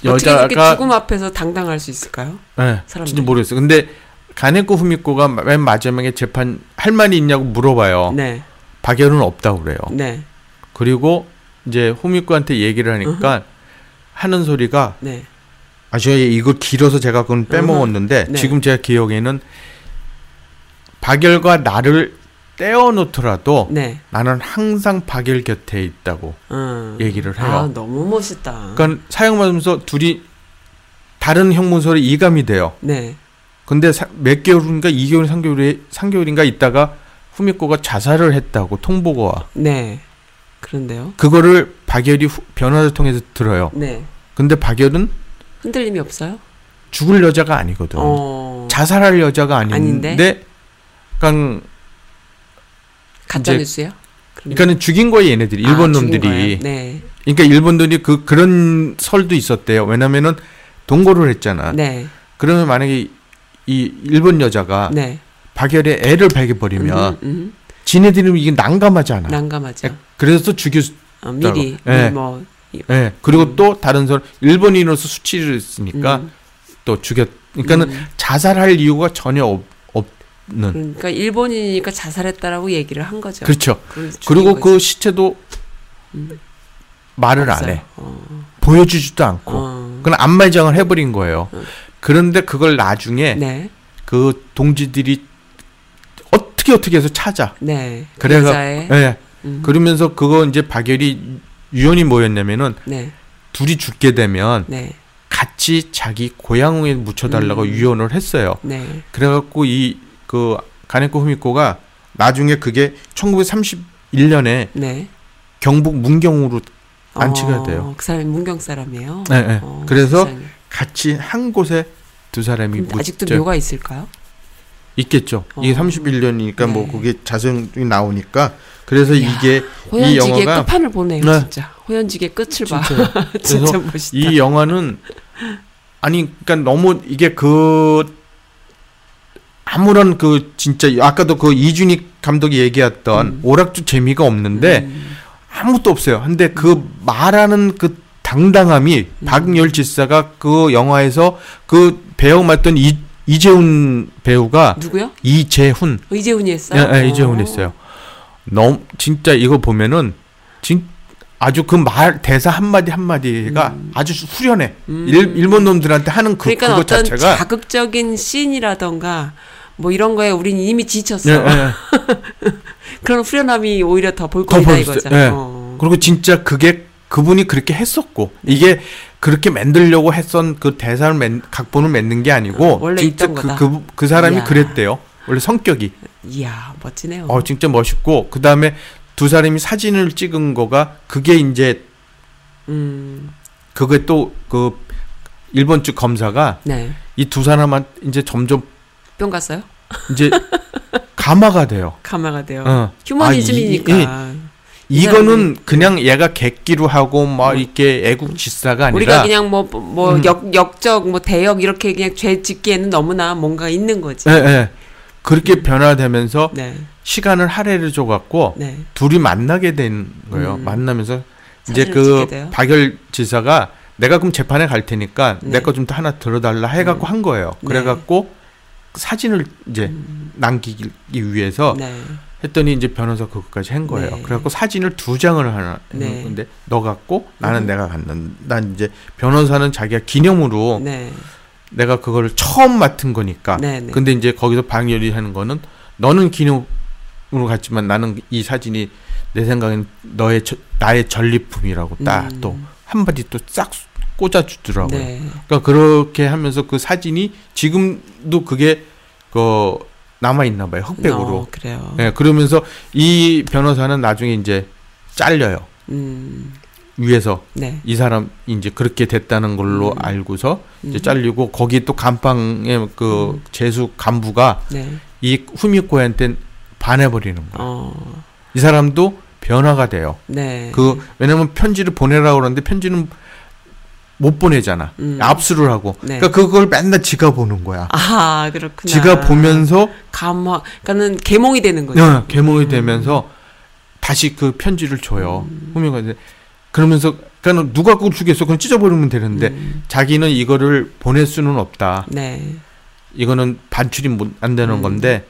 여자가 죽음 앞에서 당당할 수 있을까요? 예, 사람들이? 진짜 모르겠어. 근데 가네코 후미코가 맨 마지막에 재판 할 말이 있냐고 물어봐요. 네, 박열은 없다고 그래요. 네, 그리고 이제 후미코한테 얘기를 하니까 하는 소리가 네. 아, 저 이거 길어서 제가 그건 빼먹었는데 네. 지금 제가 기억에는 박열과 나를 떼어놓더라도 네. 나는 항상 박열 곁에 있다고. 음. 얘기를 해요. 아, 너무 멋있다. 그러니까 사형받으면서 둘이 다른 형문서를 이감이 돼요. 네. 근데 사- 몇 개월인가 2개월, 3개월에 3개월인가 있다가 후미코가 자살을 했다고 통보가 와. 네. 그런데요. 그거를 박열이 후- 변호사를 통해서 들어요. 네. 근데 박열은 흔들림이 없어요? 죽을 여자가 아니거든. 어. 자살할 여자가 아닌데, 아닌데? 그러니까 가짜 뉴스요? 그러니까는 죽인 거예요, 얘네들이. 아, 일본 죽인 놈들이. 네. 그러니까 일본 놈들이 그 그런 설도 있었대요. 왜냐면은 동거를 했잖아. 네. 그러면 만약에 이 일본 여자가 네. 박열의 애를 베겨버리면 음, 음. 지네들은 이게 난감하잖아. 난감하죠. 그래서 죽일 수, 어, 미리 예. 미리 뭐 예. 그리고 음. 또 다른 사람 일본인으로서 수치를 했으니까 음, 또 죽였. 그러니까는 음. 자살할 이유가 전혀 없. 그러니까 일본인이니까 자살했다라고 얘기를 한 거죠. 그렇죠. 그리고 거지. 그 시체도 음. 말을 안 없어요. 해. 어. 보여주지도 않고. 어. 그건 안매장을 해버린 거예요. 음. 그런데 그걸 나중에 네. 그 동지들이 어떻게 어떻게 해서 찾아. 네. 그 여자의 예. 음. 그러면서 그거 이제 박열이 유언이 뭐였냐면은 네. 둘이 죽게 되면 네. 같이 자기 고향에 묻혀달라고 음. 유언을 했어요. 네. 그래갖고 이 그 가네코 후미코가 나중에 그게 1930 31년에 네. 경북 문경으로 안치가 돼요. 그 사람이 문경 사람이에요. 네, 네. 어, 그래서 세상에. 같이 한 곳에 두 사람이 아직도 묘가 있을까요? 있겠죠. 이게 어. 31년이니까 뭐 네. 그게 자성이 나오니까 그래서 이야, 이게 호연지기의 영화가- 끝판을 보네요, 네. 진짜. 호연지기의 끝을 봐. 진짜 멋있다. 이 영화는 아니 그러니까 너무 이게 그 아무런 그 진짜 아까도 그 이준익 감독이 얘기했던 음. 오락주 재미가 없는데 음, 아무것도 없어요. 근데 그 말하는 그 당당함이 음. 박열 지사가 그 영화에서 그 배우 맡던 이, 이재훈 배우가 누구요? 이재훈 이재훈이 했어요? 예, 예, 이재훈 어. 했어요. 너무 진짜 이거 보면은 진 아주 그 말 대사 한 마디 한 마디가 아주 후련해. 음. 일, 일본 놈들한테 하는 그 그러니까 그거 어떤 자체가 자극적인 씬이라던가 뭐 이런 거에 우린 이미 지쳤어. 예, 예. 그런 후련함이 오히려 더더 볼거리다. 이거죠. 예. 어. 그리고 진짜 그게 그분이 그렇게 했었고 이게 그렇게 만들려고 했던 그 대사를 맨, 각본을 맺는 게 아니고 어, 원래 진짜 그. 그, 그 사람이 이야. 그랬대요. 원래 성격이 이야 멋지네요. 어 진짜 멋있고 그 다음에 두 사람이 사진을 찍은 거가 그게 이제 음, 그게 또 그 일본 측 검사가 네. 이두 사람한 이제 점점 뿅 갔어요? 이제 감화가 돼요. 가마가 돼요. 어. 휴머니즘이니까. 아, 이- 이- 이거는 그냥 얘가 객기로 하고 막 이렇게 애국 지사가 아니라 우리가 그냥 뭐뭐 음. 역 역적 뭐 대역 이렇게 그냥 죄 짓기에는 너무나 뭔가 있는 거지. 예, 예. 그렇게 변화되면서 네. 시간을 할애를 줘갖고 네. 둘이 만나게 된 거예요. 음. 만나면서 이제 그? 박열 지사가 내가 그럼 재판에 갈 테니까 네. 내거좀더 하나 들어달라 해갖고 한 거예요. 네. 그래갖고 사진을 이제 남기기 위해서 네. 했더니 이제 변호사 그것까지 한 거예요. 네. 그래갖고 사진을 두 장을 하나 네. 했는데 너 갖고 나는 음. 내가 갖는 난 이제 변호사는 자기가 기념으로 네. 내가 그거를 처음 맡은 거니까. 네, 네. 근데 이제 거기서 방열이 하는 거는 너는 기념으로 갔지만 나는 이 사진이 내 생각엔 너의 저- 나의 전리품이라고 딱 음. 또 한마디 또 싹 꽂아주더라고요. 네. 그러니까 그렇게 하면서 그 사진이 지금도 그게 그 남아 있나 봐요 흑백으로. 어, 그래요. 예, 그러면서 이 변호사는 나중에 이제 잘려요. 음. 위에서 네. 이 사람 이제 그렇게 됐다는 걸로 음. 알고서 이제 음. 잘리고 거기 또 감방의 그 음. 재수 간부가 네. 이 후미코한테 반해버리는 거예요. 어. 이 사람도 변화가 돼요. 네. 그 왜냐면 편지를 보내라고 그러는데 편지는 못 보내잖아. 음. 압수를 하고. 네. 그러니까 그걸 맨날 지가 보는 거야. 아, 그렇구나. 지가 보면서 감화 그러니까는 개몽이 되는 거죠. 어, 개몽이 되면서 다시 그 편지를 줘요. 음. 후미코한테. 그러면서 그러니까 누가 그걸 주겠어? 그럼 찢어버리면 되는데 음. 자기는 이거를 보낼 수는 없다. 네. 이거는 반출이 못- 안 되는 음. 건데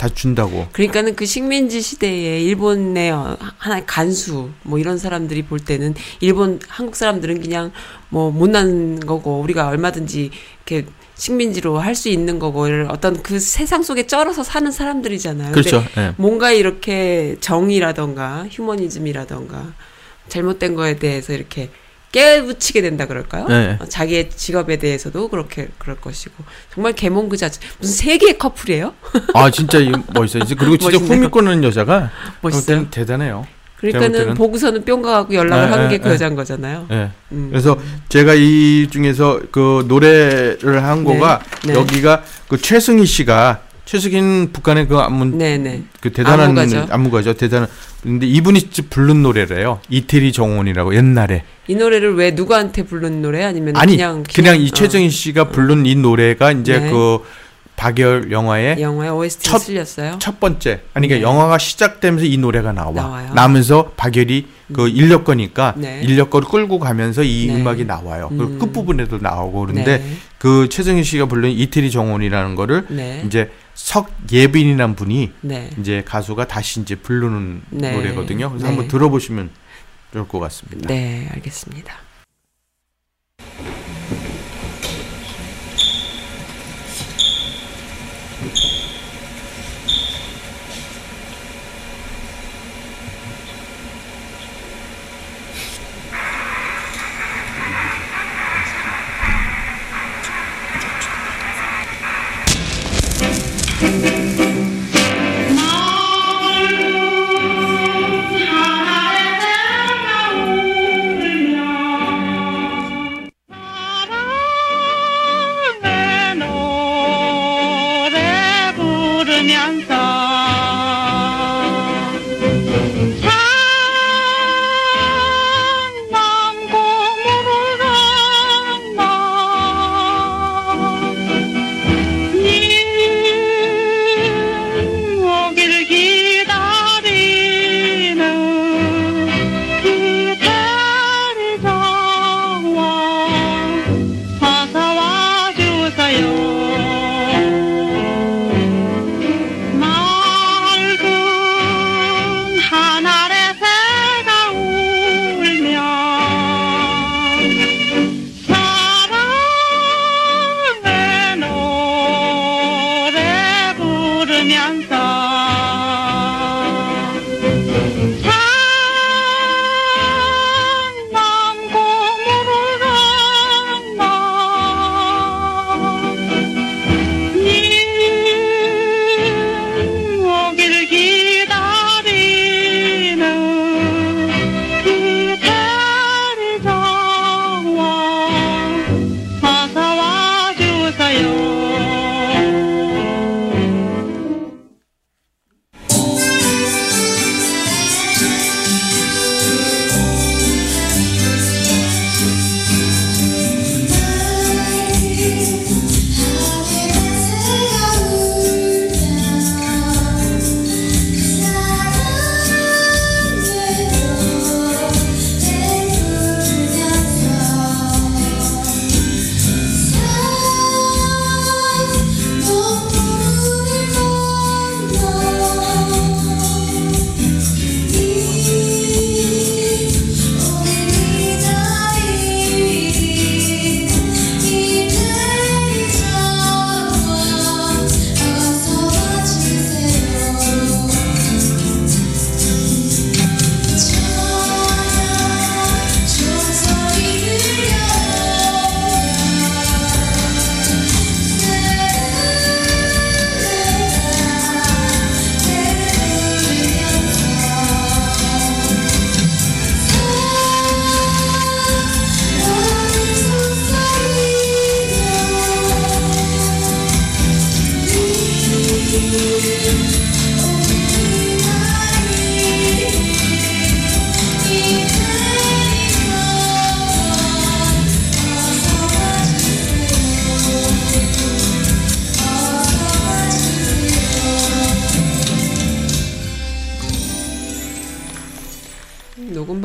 다 준다고. 그러니까는 그 식민지 시대에 일본의 어, 하나의 간수 뭐 이런 사람들이 볼 때는 일본 한국 사람들은 그냥 뭐 못난 거고 우리가 얼마든지 이렇게 식민지로 할 수 있는 거고를 어떤 그 세상 속에 쩔어서 사는 사람들이잖아요. 그렇죠. 예. 뭔가 이렇게 정의라던가 휴머니즘이라던가 잘못된 거에 대해서 이렇게 깨우치게 된다 그럴까요? 네. 어, 자기의 직업에 대해서도 그렇게 그럴 것이고 정말 개몽 그 자체 무슨 세계의 커플이에요? 아 진짜 이 멋있어요. 이제 그리고 진짜. 후미코는 여자가 멋있어요. 대단해요. 그러니까는 보고서는 뿅 가갖고 연락을 네, 하는 네, 게그 네. 여자인 거잖아요. 예. 음. 그래서 제가 이 중에서 그 노래를 한 네, 거가 네. 여기가 그 최승희 씨가 최승희는 북한의 그 안문 네네. 그 대단한 안무가죠. 안무가죠. 대단한 근데 이분이 부른 노래래요. 이태리 정원이라고 옛날에 이 노래를 왜 누구한테 부른 노래 아니면 아니 그냥 그냥, 이 어, 최승희 씨가 부른 이 노래가 이제 네. 그 박열 영화에 영화에 OST 첫- 쓸렸어요. 첫 번째 아니 그러니까 네. 영화가 시작되면서 이 노래가 나와 나와요. 나면서 박열이 그 인력 거니까 네. 인력 거를 끌고 가면서 이 네. 음악이 나와요. 그리고 음. 끝 부분에도 나오고 그런데 네. 그 최승희 씨가 부른 이태리 정원이라는 거를 네. 이제 석예빈이라는 분이 네. 이제 가수가 다시 이제 부르는 네. 노래거든요. 그래서 네. 한번 들어보시면 좋을 것 같습니다. 네, 알겠습니다.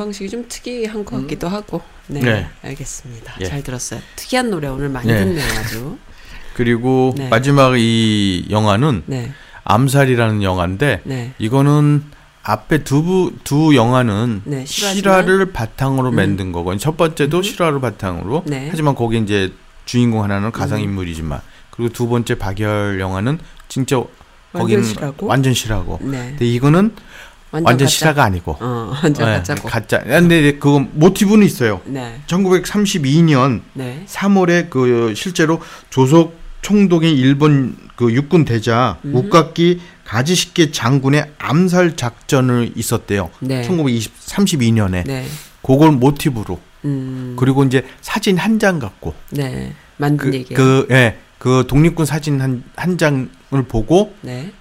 방식이 좀 특이한 것 같기도 하고. 네, 네. 알겠습니다. 예. 잘 들었어요. 특이한 노래 오늘 많이 네. 듣네요, 아주. 그리고 네. 마지막 이 영화는 네, 암살이라는 영화인데 네. 이거는 앞에 두, 부, 두 영화는 네, 실화를 바탕으로 음. 만든 거고 첫 번째도 실화를 바탕으로 네. 하지만 거기 이제 주인공 하나는 가상 인물이지만 그리고 두 번째 박열 영화는 진짜 거기는 완전 실화고? 완전 실화고 네. 근데 이거는 완전, 가짜. 실화가 아니고 어, 완전 네, 가짜고. 가짜 근데 그거 모티브는 있어요 네, 1932년 네. 3월에 그 실제로 조석 총독인 일본 그 육군 대자 음. 우카키 가지시케 장군의 암살 작전을 있었대요. 네. 1932년에 네. 그걸 모티브로 음, 그리고 이제 사진 한 장 갖고 네. 만든 그, 얘기예요. 그, 예, 그 독립군 사진 한, 한 장을 보고 네.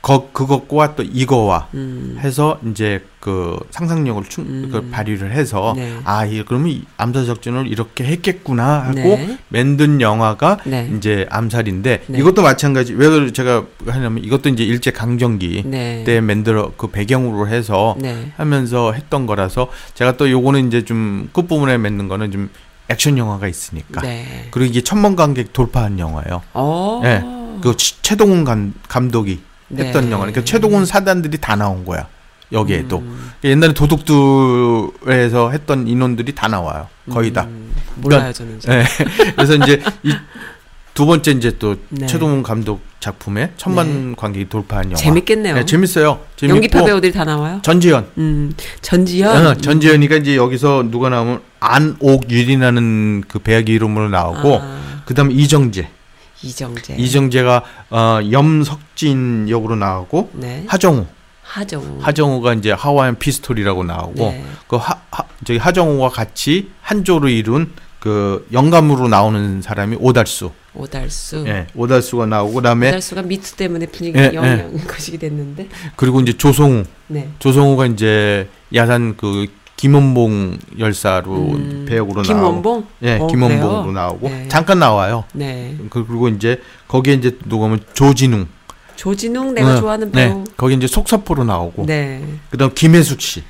거, 그것과 또 이거와 음, 해서 이제 그 상상력을 충, 음. 그 발휘를 해서 네. 아, 이 그러면 이 암살 작전을 이렇게 했겠구나 하고 네. 만든 영화가 네. 이제 암살인데 네. 이것도 마찬가지 왜 제가 하냐면 이것도 이제 일제 강점기 네. 때 만들어 그 배경으로 해서 네. 하면서 했던 거라서 제가 또 요거는 이제 좀 끝부분에 맺는 거는 좀 액션 영화가 있으니까 네. 그리고 이게 천만 관객 돌파한 영화예요. 어. 예. 그 치- 최동훈 감, 감독이 했던 네. 영화. 그러니까 최동훈 사단들이 다 나온 거야. 여기에도 음. 옛날에 도둑들에서 했던 인원들이 다 나와요. 거의 다. 음, 몰라요, 저는. 예. 그래서 이제 이 두 번째 이제 또 네. 최동훈 감독 작품에 천만 관객이 돌파한 영화. 재밌겠네요. 네, 재밌어요. 재밌고 연기파 배우들이 다 나와요? 전지현. 음, 전지현. 어, 전지현이가 이제 여기서 누가 나오면 안옥유리라는 그 배역 이름으로 나오고 아, 그다음에 이정재. 이정재. 이정재가 어, 염석진 역으로 나오고 네. 하정우. 하정우. 하정우가 이제 하와이안 피스톨이라고 나오고 네. 그 하, 하 저기 하정우와 같이 한 조로 이룬 그 영감으로 나오는 사람이 오달수. 오달수. 예, 오달수가 나오고 그다음에 오달수가 미투 때문에 분위기 예, 영영 거시기 됐는데. 그리고 이제 조승우. 네. 조승우가 이제 약산 그 김원봉 열사로 음, 배역으로 나오고 김원봉? 예, 어, 김원봉으로 그래요? 나오고 네. 잠깐 나와요. 네. 그- 그리고 이제 거기에 이제 누구면 조진웅. 조진웅 내가 어, 좋아하는 배우. 네. 거기 이제 속사포로 나오고. 네. 그다음 김혜숙 씨.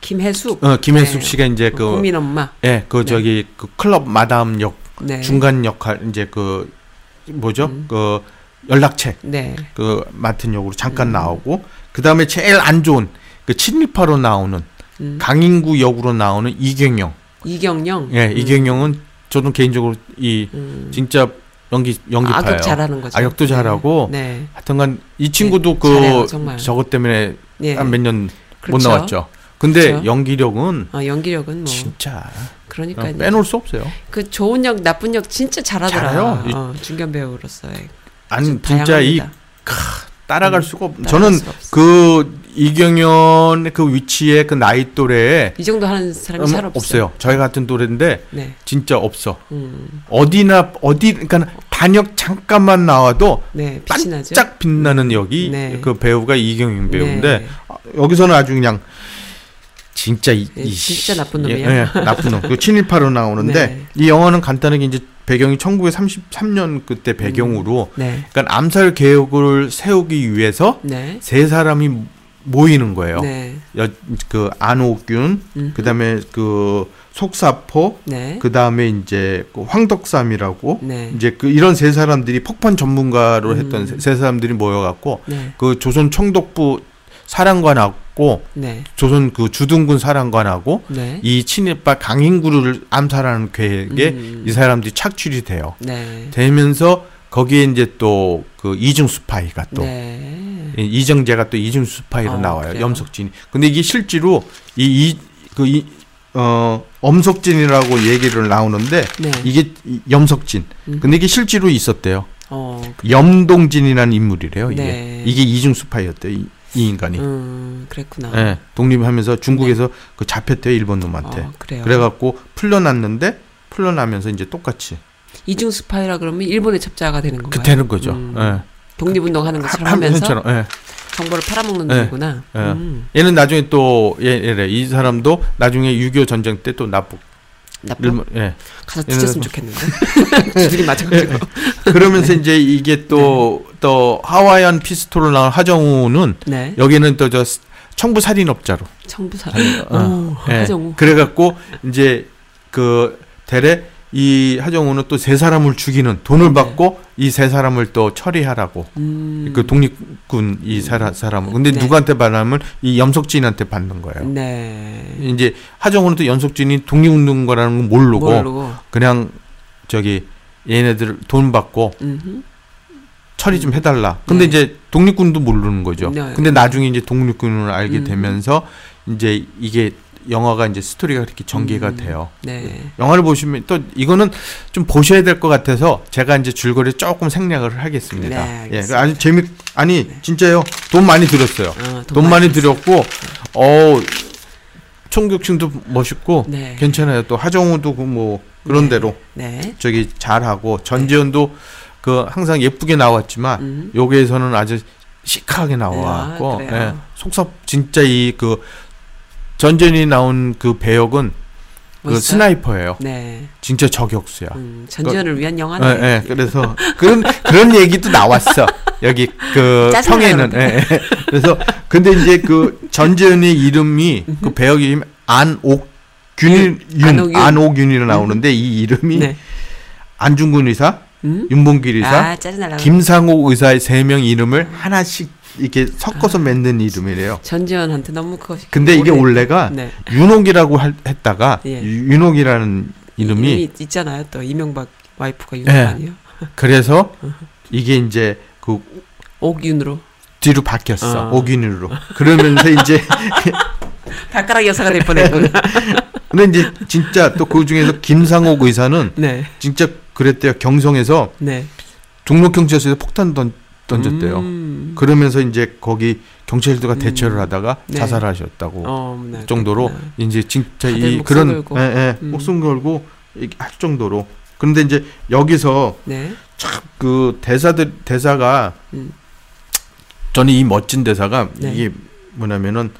김혜숙. 어, 김혜숙 네. 씨가 이제 그 국민 엄마. 예, 그 네. 저기 그 클럽 마담 역 네. 중간 역할 이제 그 뭐죠? 음. 그 연락책 네. 그 맡은 역으로 잠깐 음. 나오고 그다음에 제일 안 좋은 그 친일파로 나오는 음. 강인구 역으로 나오는 이경영. 이경영. 예, 음. 이경영은 저도 개인적으로 이 음. 진짜 연기 연기파예요. 악역 잘하는 거죠. 악역도 잘하고 네. 하여튼간 이 친구도 잘해요, 그 정말. 저것 때문에 네. 한몇 년못 그렇죠. 나왔죠. 근데 그렇죠. 연기력은 아, 연기력은 뭐 진짜 그러니까 빼놓을 수 없어요. 그 좋은 역 나쁜 역 진짜 잘하더라. 잘해요. 이- 어, 중견 배우로서 아니 좀 진짜 이 다양합니다. 따라갈 음, 수가 없. 따라갈 저는. 그 이경연의 그 위치에 그 나이 또래에 이 정도 하는 사람이 잘 없어요. 없어요. 저희 같은 또래인데 네. 진짜 없어. 음. 어디나 어디 그러니까 단역 잠깐만 나와도 네. 빛이 나죠. 짝 빛나는 역이 네. 그 배우가 이경영 배우인데 네. 아, 여기서는 아주 그냥 진짜 이, 네, 이 진짜 씨- 나쁜 예, 놈이에요. 예, 나쁜 놈. 그 친일파로 나오는데 네. 이 영화는 간단하게 이제 배경이 1933년 그때 배경으로 네. 그러니까 암살 계획을 세우기 위해서 네. 세 사람이 모이는 거예요. 네. 여, 그 안옥윤, 음. 그다음에 그 속사포, 네. 그다음에 이제 그 황덕삼이라고 네. 이제 그 이런 세 사람들이 폭파 전문가로 음. 했던 세, 세 사람들이 모여갖고 네. 그 조선 총독부 사령관하고 네. 조선 그 주둔군 사령관하고 네. 이 친일파 강인국을 암살하는 계획에 음. 이 사람들이 착출이 돼요. 네. 되면서 거기에 이제 또 그 이중 스파이가 또 네. 이- 이정재가 또 이중 스파이로 어, 나와요. 그래요? 염석진이. 근데 이게 실제로 이 이그 이 어 엄석진이라고 얘기를 나오는데 네. 이게 이- 염석진. 음. 근데 이게 실제로 있었대요. 어. 염동진이라는 인물이래요. 이게 네. 이게 이중 스파이였대요. 이, 이 인간이. 음, 그랬구나. 예, 독립하면서 중국에서 그 잡혔대요 일본 놈한테. 어, 그래요. 그래갖고 풀려났는데 풀려나면서 이제 똑같이 이중 스파이라 그러면 일본의 첩자가 되는 건가요? 그 되는 거죠. 음. 예. 독립운동 하는 것처럼 한- 하면서 한편처럼, 예. 정보를 팔아먹는 네. 놈이구나. 예. 음. 얘는 나중에 또 얘, 얘래 이 사람도 나중에 6.25 전쟁 때또 납북 나쁜 일본 예 가서 뒤졌으면 뭐- 좋겠는데. 둘이 맞아가지고. 그러면서 이제 이게 또또 하와이안 피스톨로 나온 하정우는 네. 여기는 또 저 청부 살인업자로 청부사. 어, 오, 예. 하정우. 그래갖고 이제 그 대래 이 하정우는 또 세 사람을 죽이는 돈을 네. 받고 이 세 사람을 또 처리하라고 음. 그 독립군 이 사람 사람 근데 네. 누구한테 받으면 이 염석진한테 받는 거예요. 네. 이제 하정우는 또 염석진이 독립운동가라는 건 모르고 모르고. 그냥 저기 얘네들 돈 받고 음흠. 처리 좀 해달라. 근데 네. 이제 독립군도 모르는 거죠. 네. 근데 나중에 이제 독립군을 알게 음. 되면서 이제 이게 영화가 이제 스토리가 그렇게 전개가 음. 돼요. 네. 영화를 보시면 또 이거는 좀 보셔야 될 것 같아서 제가 이제 줄거리 조금 생략을 하겠습니다. 네, 예, 알겠습니다. 아주 재미 아니 진짜요. 돈 많이 들었어요. 어, 돈 많이 들였고 어 총격층도 멋있고 네. 괜찮아요. 또 하정우도 그 뭐 그런 네. 대로 네. 저기 잘하고 전지현도 그 항상 예쁘게 나왔지만 음. 여기에서는 아주 시크하게 나와갖고 아? 예, 속섭 진짜 이 그 전전이 나온 그 배역은 그 멋있어요? 스나이퍼예요. 네. 진짜 저격수야. 음, 전지현을 위한 예, 영화네. 예, 그래서 그런 그런 얘기도 나왔어. 여기 그 평에는. 예, 예. 그래서 근데 이제 그 전지현의 이름이 그 배역이 안옥균 윤 안옥윤. 안옥윤이로 나오는데 이 이름이 네. 안중근 의사, 음? 윤봉길 의사, 아. 김상옥 의사의 세 명 이름을 하나씩 이렇게 섞어서 만든 이름이래요. 전지현한테 너무 커. 근데 이게 원래가 네. 윤옥이라고 할- 했다가 예. 유- 윤옥이라는 이름이 이름이 있잖아요. 또 이명박 와이프가 윤 예. 아니에요? 그래서 이게 이제 그 옥윤으로 뒤로 바뀌었어 아. 옥윤으로 그러면서 이제 발가락 여사가 될 뻔했구나. 근데 이제 진짜 또 그 중에서 김상옥 의사는 네. 진짜 그랬대요 경성에서 네. 종로 경찰서에서 폭탄 던, 던졌대요. 음. 그러면서 이제 거기 경찰들과 대처를 하다가 네. 자살하셨다고 어, 네, 정도로 그렇구나. 이제 진짜 이 목숨 그런 걸고. 예, 예, 음. 목숨 걸고 할 정도로. 그런데 이제 여기서 네. 그 대사들 대사가 음. 저는 이 멋진 대사가 네. 이게 뭐냐면은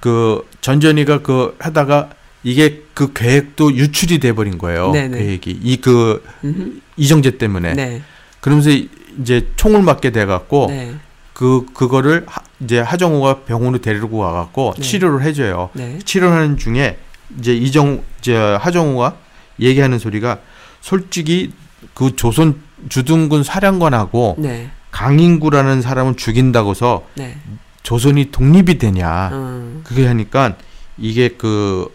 그 전전이가 그 하다가 이게 그 계획도 유출이 돼 버린 거예요. 네네. 계획이 이 그. 이정재 때문에. 네. 그러면서 이- 이제 총을 맞게 돼 갖고 네. 그 그거를 하, 이제 하정우가 병원으로 데리고 와 갖고 네. 치료를 해 줘요. 네. 치료하는 중에 이제 이정 이제 하정우가 얘기하는 소리가 솔직히 그 조선 주둔군 사령관하고 네. 강인구라는 사람을 죽인다고서 네. 조선이 독립이 되냐 음. 그게 하니까 이게 그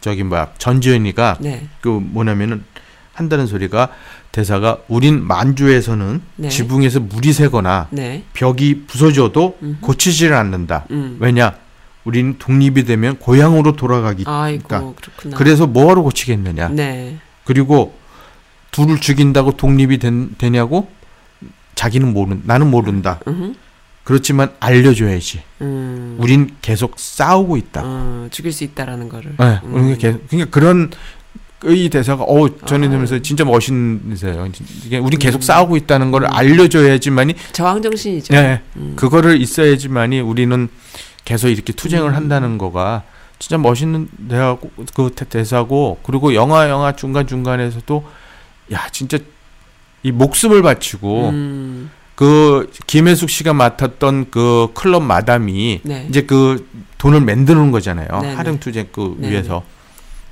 저기 뭐야 전지현이가 네. 그 뭐냐면은 한다는 소리가 대사가 우린 만주에서는 네. 지붕에서 물이 새거나 네. 벽이 부서져도 음흠. 고치지를 않는다. 음. 왜냐? 우리는 독립이 되면 고향으로 돌아가기. 아이고 그러니까. 그래서 뭐하러 고치겠느냐? 네. 그리고 둘을 죽인다고 독립이 된, 되냐고? 자기는 모른 나는 모른다. 음흠. 그렇지만 알려줘야지. 음. 우린 계속 싸우고 있다. 어, 죽일 수 있다라는 거를. 네, 음. 그러니까, 계속- 그러니까 그런 이 대사가 어 저는 아. 진짜 멋있으세요. 이게 우린 계속 음. 싸우고 있다는 걸 음. 알려줘야지만이 저항 정신이죠. 네, 음. 그거를 있어야지만이 우리는 계속 이렇게 투쟁을 음. 한다는 거가 진짜 멋있는 대하고 그 대- 대사고 그리고 영화 영화 중간 중간에서도 야 진짜 이 목숨을 바치고 음. 그 김혜숙 씨가 맡았던 그 클럽 마담이 네. 이제 그 돈을 만드는 거잖아요 네네. 하령 투쟁 그 네네. 위해서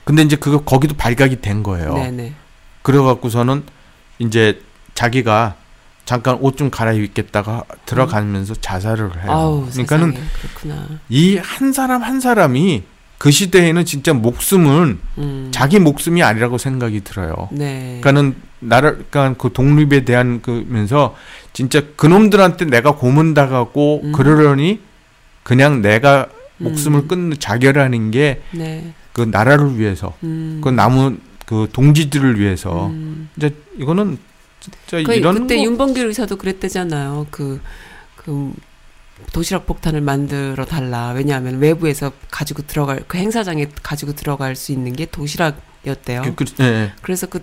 근데 이제 그거 거기도 발각이 된 거예요 네네. 그래갖고서는 이제 자기가 잠깐 옷 좀 갈아입겠다가 들어가면서 자살을 해요. 아우 그러니까는. 이 한 사람 한 사람이 그 시대에는 진짜 목숨은 음. 자기 목숨이 아니라고 생각이 들어요. 네. 그러니까는 나라 그러니까 그 독립에 대한 그면서 진짜 그놈들한테 내가 고문당하고 음. 그러려니 그냥 내가 목숨을 음. 끊는 자결하는 게그 네. 나라를 위해서 음. 그 남은 그 동지들을 위해서 음. 이제 이거는 진짜 그 이런 그때 거 윤봉길 의사도 그랬대잖아요. 그, 그 도시락 폭탄을 만들어 달라. 왜냐하면 외부에서 가지고 들어갈 그 행사장에 가지고 들어갈 수 있는 게 도시락이었대요. 그, 그, 예, 예. 그래서 그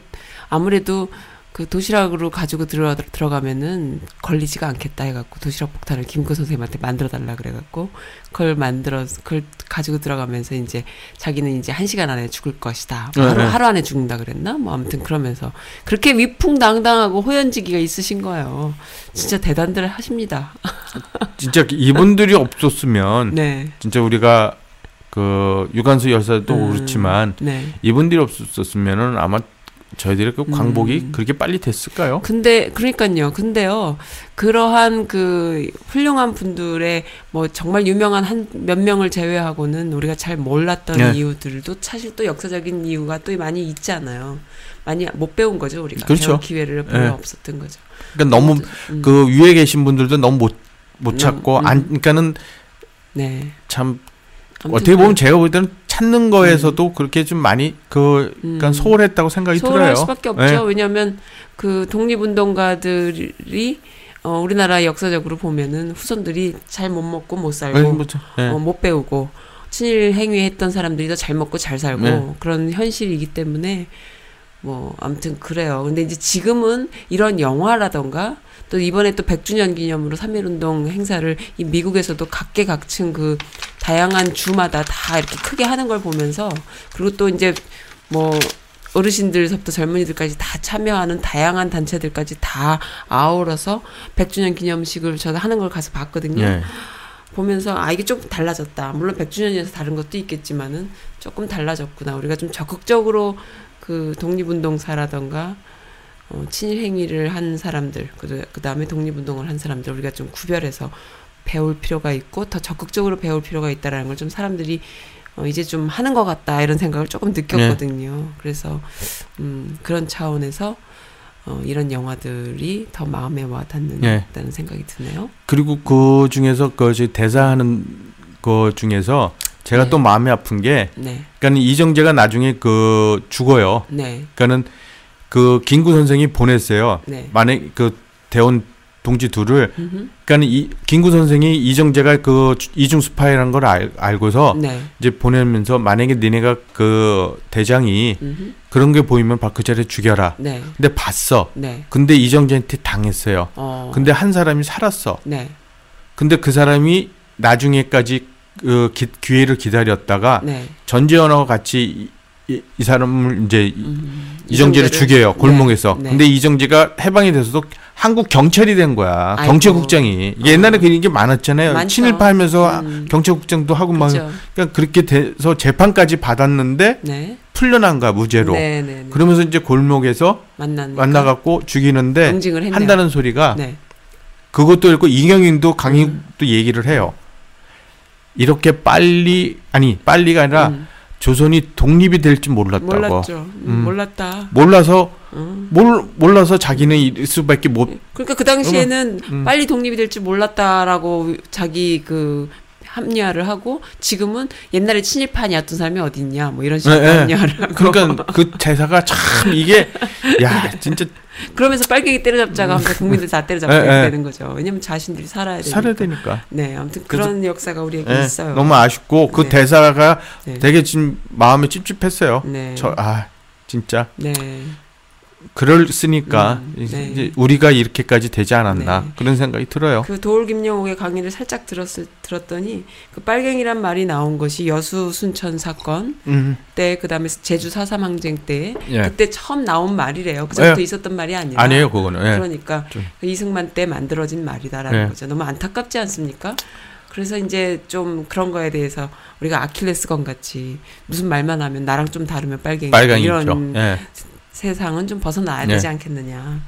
아무래도 그 도시락으로 가지고 들어 들어가면은 걸리지가 않겠다 해갖고 도시락 폭탄을 김구 선생님한테 만들어 달라 그래갖고 그걸 만들어 그걸 가지고 들어가면서 이제 자기는 이제 한 시간 안에 죽을 것이다. 뭐 네, 하루, 네. 하루 안에 죽는다 그랬나? 뭐 아무튼 그러면서 그렇게 위풍당당하고 호연지기가 있으신 거예요. 진짜 대단들 하십니다. 진짜 이분들이 없었으면 네. 진짜 우리가 그 유관수 여사도 음, 그렇지만 네. 이분들이 없었으면은 아마 저희들의 그 광복이 음. 그렇게 빨리 됐을까요? 근데 그러니까요. 근데요. 그러한 그 훌륭한 분들의 뭐 정말 유명한 한 몇 명을 제외하고는 우리가 잘 몰랐던 네. 이유들도 사실 또 역사적인 이유가 또 많이 있잖아요. 많이 못 배운 거죠, 우리가. 그렇죠. 기회를 별로 네. 없었던 거죠. 그러니까 너무 음, 그 위에 계신 분들도 너무 못못 음, 찾고 음. 안 그러니까는 네. 참 어떻게 보면 제가 볼 때는 찾는 거에서도 그렇게 좀 많이 그 약간 음. 소홀했다고 생각이 소홀할 들어요. 수밖에 없죠. 네. 왜냐하면 그 독립운동가들이 어, 우리나라 역사적으로 보면은 후손들이 잘 못 먹고 못 살고 네, 뭐 저- 네. 어, 못 배우고 친일 행위했던 사람들이 더 잘 먹고 잘 살고 네. 그런 현실이기 때문에 뭐 아무튼 그래요. 근데 이제 지금은 이런 영화라던가 또 이번에 또 100주년 기념으로 3.1운동 행사를 이 미국에서도 각계각층 그 다양한 주마다 다 이렇게 크게 하는 걸 보면서 그리고 또 이제 뭐 어르신들서부터 젊은이들까지 다 참여하는 다양한 단체들까지 다 아우러서 100주년 기념식을 저도 하는 걸 가서 봤거든요. 예. 보면서 아 이게 조금 달라졌다. 물론 100주년이라서 다른 것도 있겠지만은 조금 달라졌구나. 우리가 좀 적극적으로 그 독립운동사라던가 어, 친일 행위를 한 사람들, 그, 그 다음에 독립운동을 한 사람들 우리가 좀 구별해서 배울 필요가 있고 더 적극적으로 배울 필요가 있다라는 걸 좀 사람들이 어, 이제 좀 하는 것 같다 이런 생각을 조금 느꼈거든요. 그래서 음, 그런 차원에서 어, 이런 영화들이 더 마음에 와 닿는다는 예. 생각이 드네요. 그리고 그 중에서 그 대사하는 거 중에서 제가 네. 또 마음이 아픈 게 네, 그러니까 이정재가 나중에 그 죽어요. 네, 그러니까는 그 김구 선생이 보냈어요. 네, 만약 그 대원 동지 둘을 그러니까 이 김구 선생이 이정재가 그 이중 스파이라는 걸 알, 알고서 네. 이제 보내면서 만약에 니네가 그 대장이 음흠. 그런 게 보이면 바로 그 자리에 죽여라. 네. 근데 봤어. 네. 근데 이정재한테 당했어요. 어. 근데 한 사람이 살았어. 네. 근데 그 사람이 나중에까지 그 기, 기회를 기다렸다가 네. 전재현하고 같이 이, 이, 이 사람을 이제 이- 음. 이정재를 죽여요 골목에서. 네. 근데 이정재가 해방이 돼서도 한국 경찰이 된 거야. 아이고. 경찰국장이. 이게 옛날에 그런 게 많았잖아요. 많죠. 친일파하면서 음. 경찰국장도 하고 막 그렇죠. 그러니까 그렇게 돼서 재판까지 받았는데 네. 풀려난 거야 무죄로. 네, 네, 네. 그러면서 이제 골목에서 만나는 만나갖고 죽이는데. 한다는 소리가 네. 그것도 있고 이경윤도 강희도 얘기를 해요. 이렇게 빨리 아니 빨리가 아니라 음. 조선이 독립이 될줄 몰랐다고. 몰랐죠. 음, 음. 몰랐다. 몰라서 음. 몰 몰라서 자기는 일 수밖에 못. 그러니까 그 당시에는 음. 빨리 독립이 될줄 몰랐다라고 자기 그 합리화를 하고 지금은 옛날에 친일파 아니었던 사람이 어디 있냐 뭐 이런 식으로 네, 네. 합리화를 하고 그러니까 그 대사가 참 이게 야 진짜 그러면서 빨갱이 때려잡자가 하면서 국민들 다 때려잡게 네, 네. 되는 거죠. 왜냐면 자신들이 살아야 되니까. 살아야 되니까. 네, 아무튼 그런 역사가 우리에게 예, 있어요. 너무 아쉽고 그 네. 대사가 네. 되게 지금 마음이 찝찝했어요. 네. 저 아 진짜 네. 그럴으니까 음, 이제 네. 이제 우리가 이렇게까지 되지 않았나 네. 그런 생각이 들어요. 그 도울 김영옥의 강의를 살짝 들었을 들었더니 그 빨갱이란 말이 나온 것이 여수 순천 사건 음, 때 그다음에 제주 4.3 항쟁 때 예. 그때 처음 나온 말이래요. 그전부터 예. 있었던 말이 아니라 아니에요 그거는. 예. 그러니까 좀. 그 이승만 때 만들어진 말이다라는 예. 거죠. 너무 안타깝지 않습니까? 그래서 이제 좀 그런 거에 대해서 우리가 아킬레스건 같이 무슨 말만 하면 나랑 좀 다르면 빨갱이. 이런 예. 세상은 좀 벗어나야 네. 되지 않겠느냐.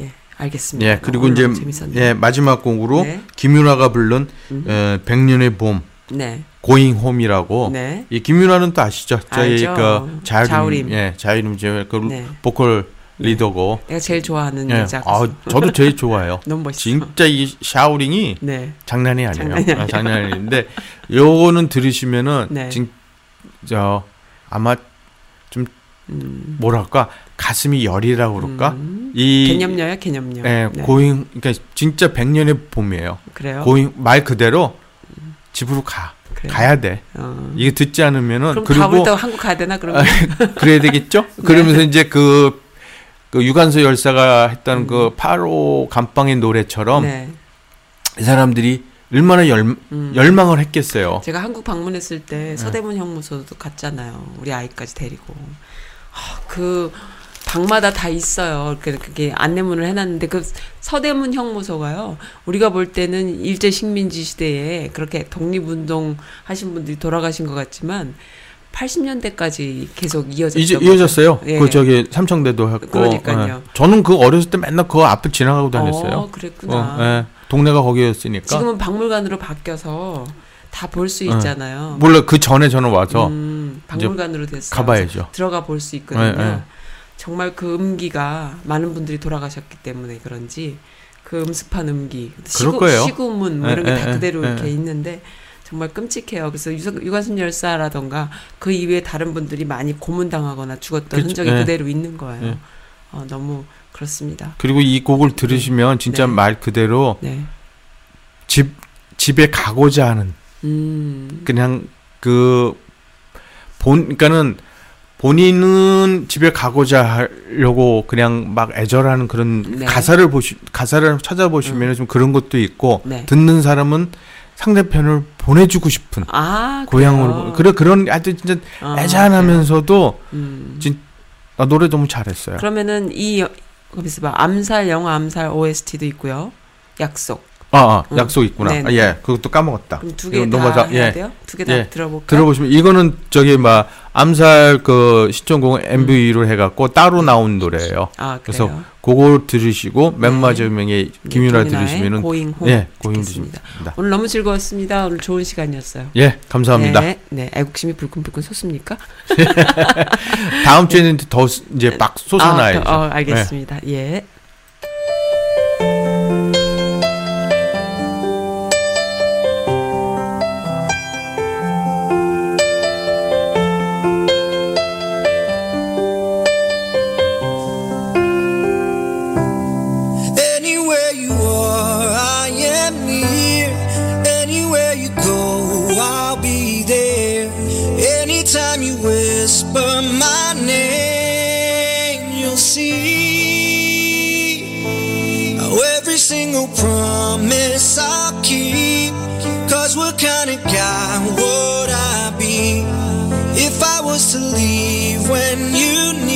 예, 알겠습니다. 예, 그리고 이제 재밌었네요. 예, 마지막 곡으로 네. 김윤아가 부른 음. 에, 백년의 봄 네, 고잉 홈이라고 네, 이 김윤아는 또 아시죠? 저희. 그 자유림, 자우림. 예, 자유림 제그 네. 보컬 리더고 내가 제일 좋아하는 예. 여자 아. 저도 제일 좋아해요. 너무 멋있어. 진짜 이 샤우링이 네, 장난이 아니에요. 장난이 아, 장난이 아닌데 요거는 들으시면은 네. 진 저 아마 음, 뭐랄까 가슴이 열이라고 그럴까? 음. 이 개념녀야 개념녀. 예, 네. 고잉 그러니까 진짜 백년의 봄이에요. 그래요. 고잉 말 그대로 집으로 가. 그래요. 가야 돼. 어. 이게 듣지 않으면은 그리고 한국 가야 되나 그러면? 그래야 되겠죠? 네. 그러면서 이제 그, 그 유관수 열사가 했던 음. 그 8호 감방의 노래처럼 네. 이 사람들이 얼마나 열, 음. 열망을 했겠어요. 제가 한국 방문했을 네. 때 서대문 형무소도 갔잖아요. 우리 아이까지 데리고. 하, 그 방마다 다 있어요. 그- 그게 안내문을 해놨는데 그 서대문 형무소가요. 우리가 볼 때는 일제 식민지 시대에 그렇게 독립운동 하신 분들이 돌아가신 것 같지만 80년대까지 계속 이어졌죠. 이어졌어요. 예. 그 저기 삼청대도 했고. 그러니까요. 예. 저는 그 어렸을 때 맨날 그 앞을 지나가고 다녔어요. 어, 그랬구나. 어, 예. 동네가 거기였으니까. 지금은 박물관으로 바뀌어서 다 볼수 어. 있잖아요. 몰라 그 전에 저는 와서 음, 박물관으로 됐어요. 가봐야죠. 들어가 볼 수 있거든요. 정말 그 음기가 많은 분들이 돌아가셨기 때문에 그런지 그 음습한 음기, 거예요. 시구문 뭐 네, 이런 게다 네, 그대로 네, 이렇게 네. 있는데 정말 끔찍해요. 그래서 유관- 유관순 열사라던가 그 이외에 다른 분들이 많이 고문당하거나 죽었던 그쵸, 흔적이 네. 그대로 있는 거예요. 네. 어, 너무 그렇습니다. 그리고 이 곡을 들으시면 진짜 네. 말 그대로 네. 집 집에 가고자 하는 음. 그냥 그 본 그러니까는 본인은 집에 가고자 하려고 그냥 막 애절하는 그런 네. 가사를 보시 가사를 찾아보시면 좀 그런 것도 있고 네. 듣는 사람은 상대편을 보내주고 싶은 아, 고향으로? 그래 그런 아주 진짜 아, 애잔하면서도? 음. 진- 아, 노래 너무 잘했어요. 그러면은 이 여- 거기서 봐 암살 영화 암살 OST도 있고요. 약속. 아, 아 음. 약속 있구나. 네네. 아, 예, 그것도 까먹었다. 그럼 두 이거 개다 넘어가- 해야 예. 돼요? 두 개다 예. 들어볼까요? 들어보시면 이거는 저기 막 암살 그 시청공 MV로 해갖고 따로 나온 노래예요. 아, 그래서. 그거 들으시고 맨 네. 마지막에 김윤아 김윤아의 들으시면은 고잉 홈예 고잉. 들으십니다. 오늘 너무 즐거웠습니다. 오늘 좋은 시간이었어요. 예 감사합니다. 네, 네. 애국심이 불끈불끈 솟습니까? 다음 주에는 더 스- 이제 막 솟아나야죠. 네. 아, 어, 알겠습니다. 예. was what kind of guy would I be if I was to leave when you need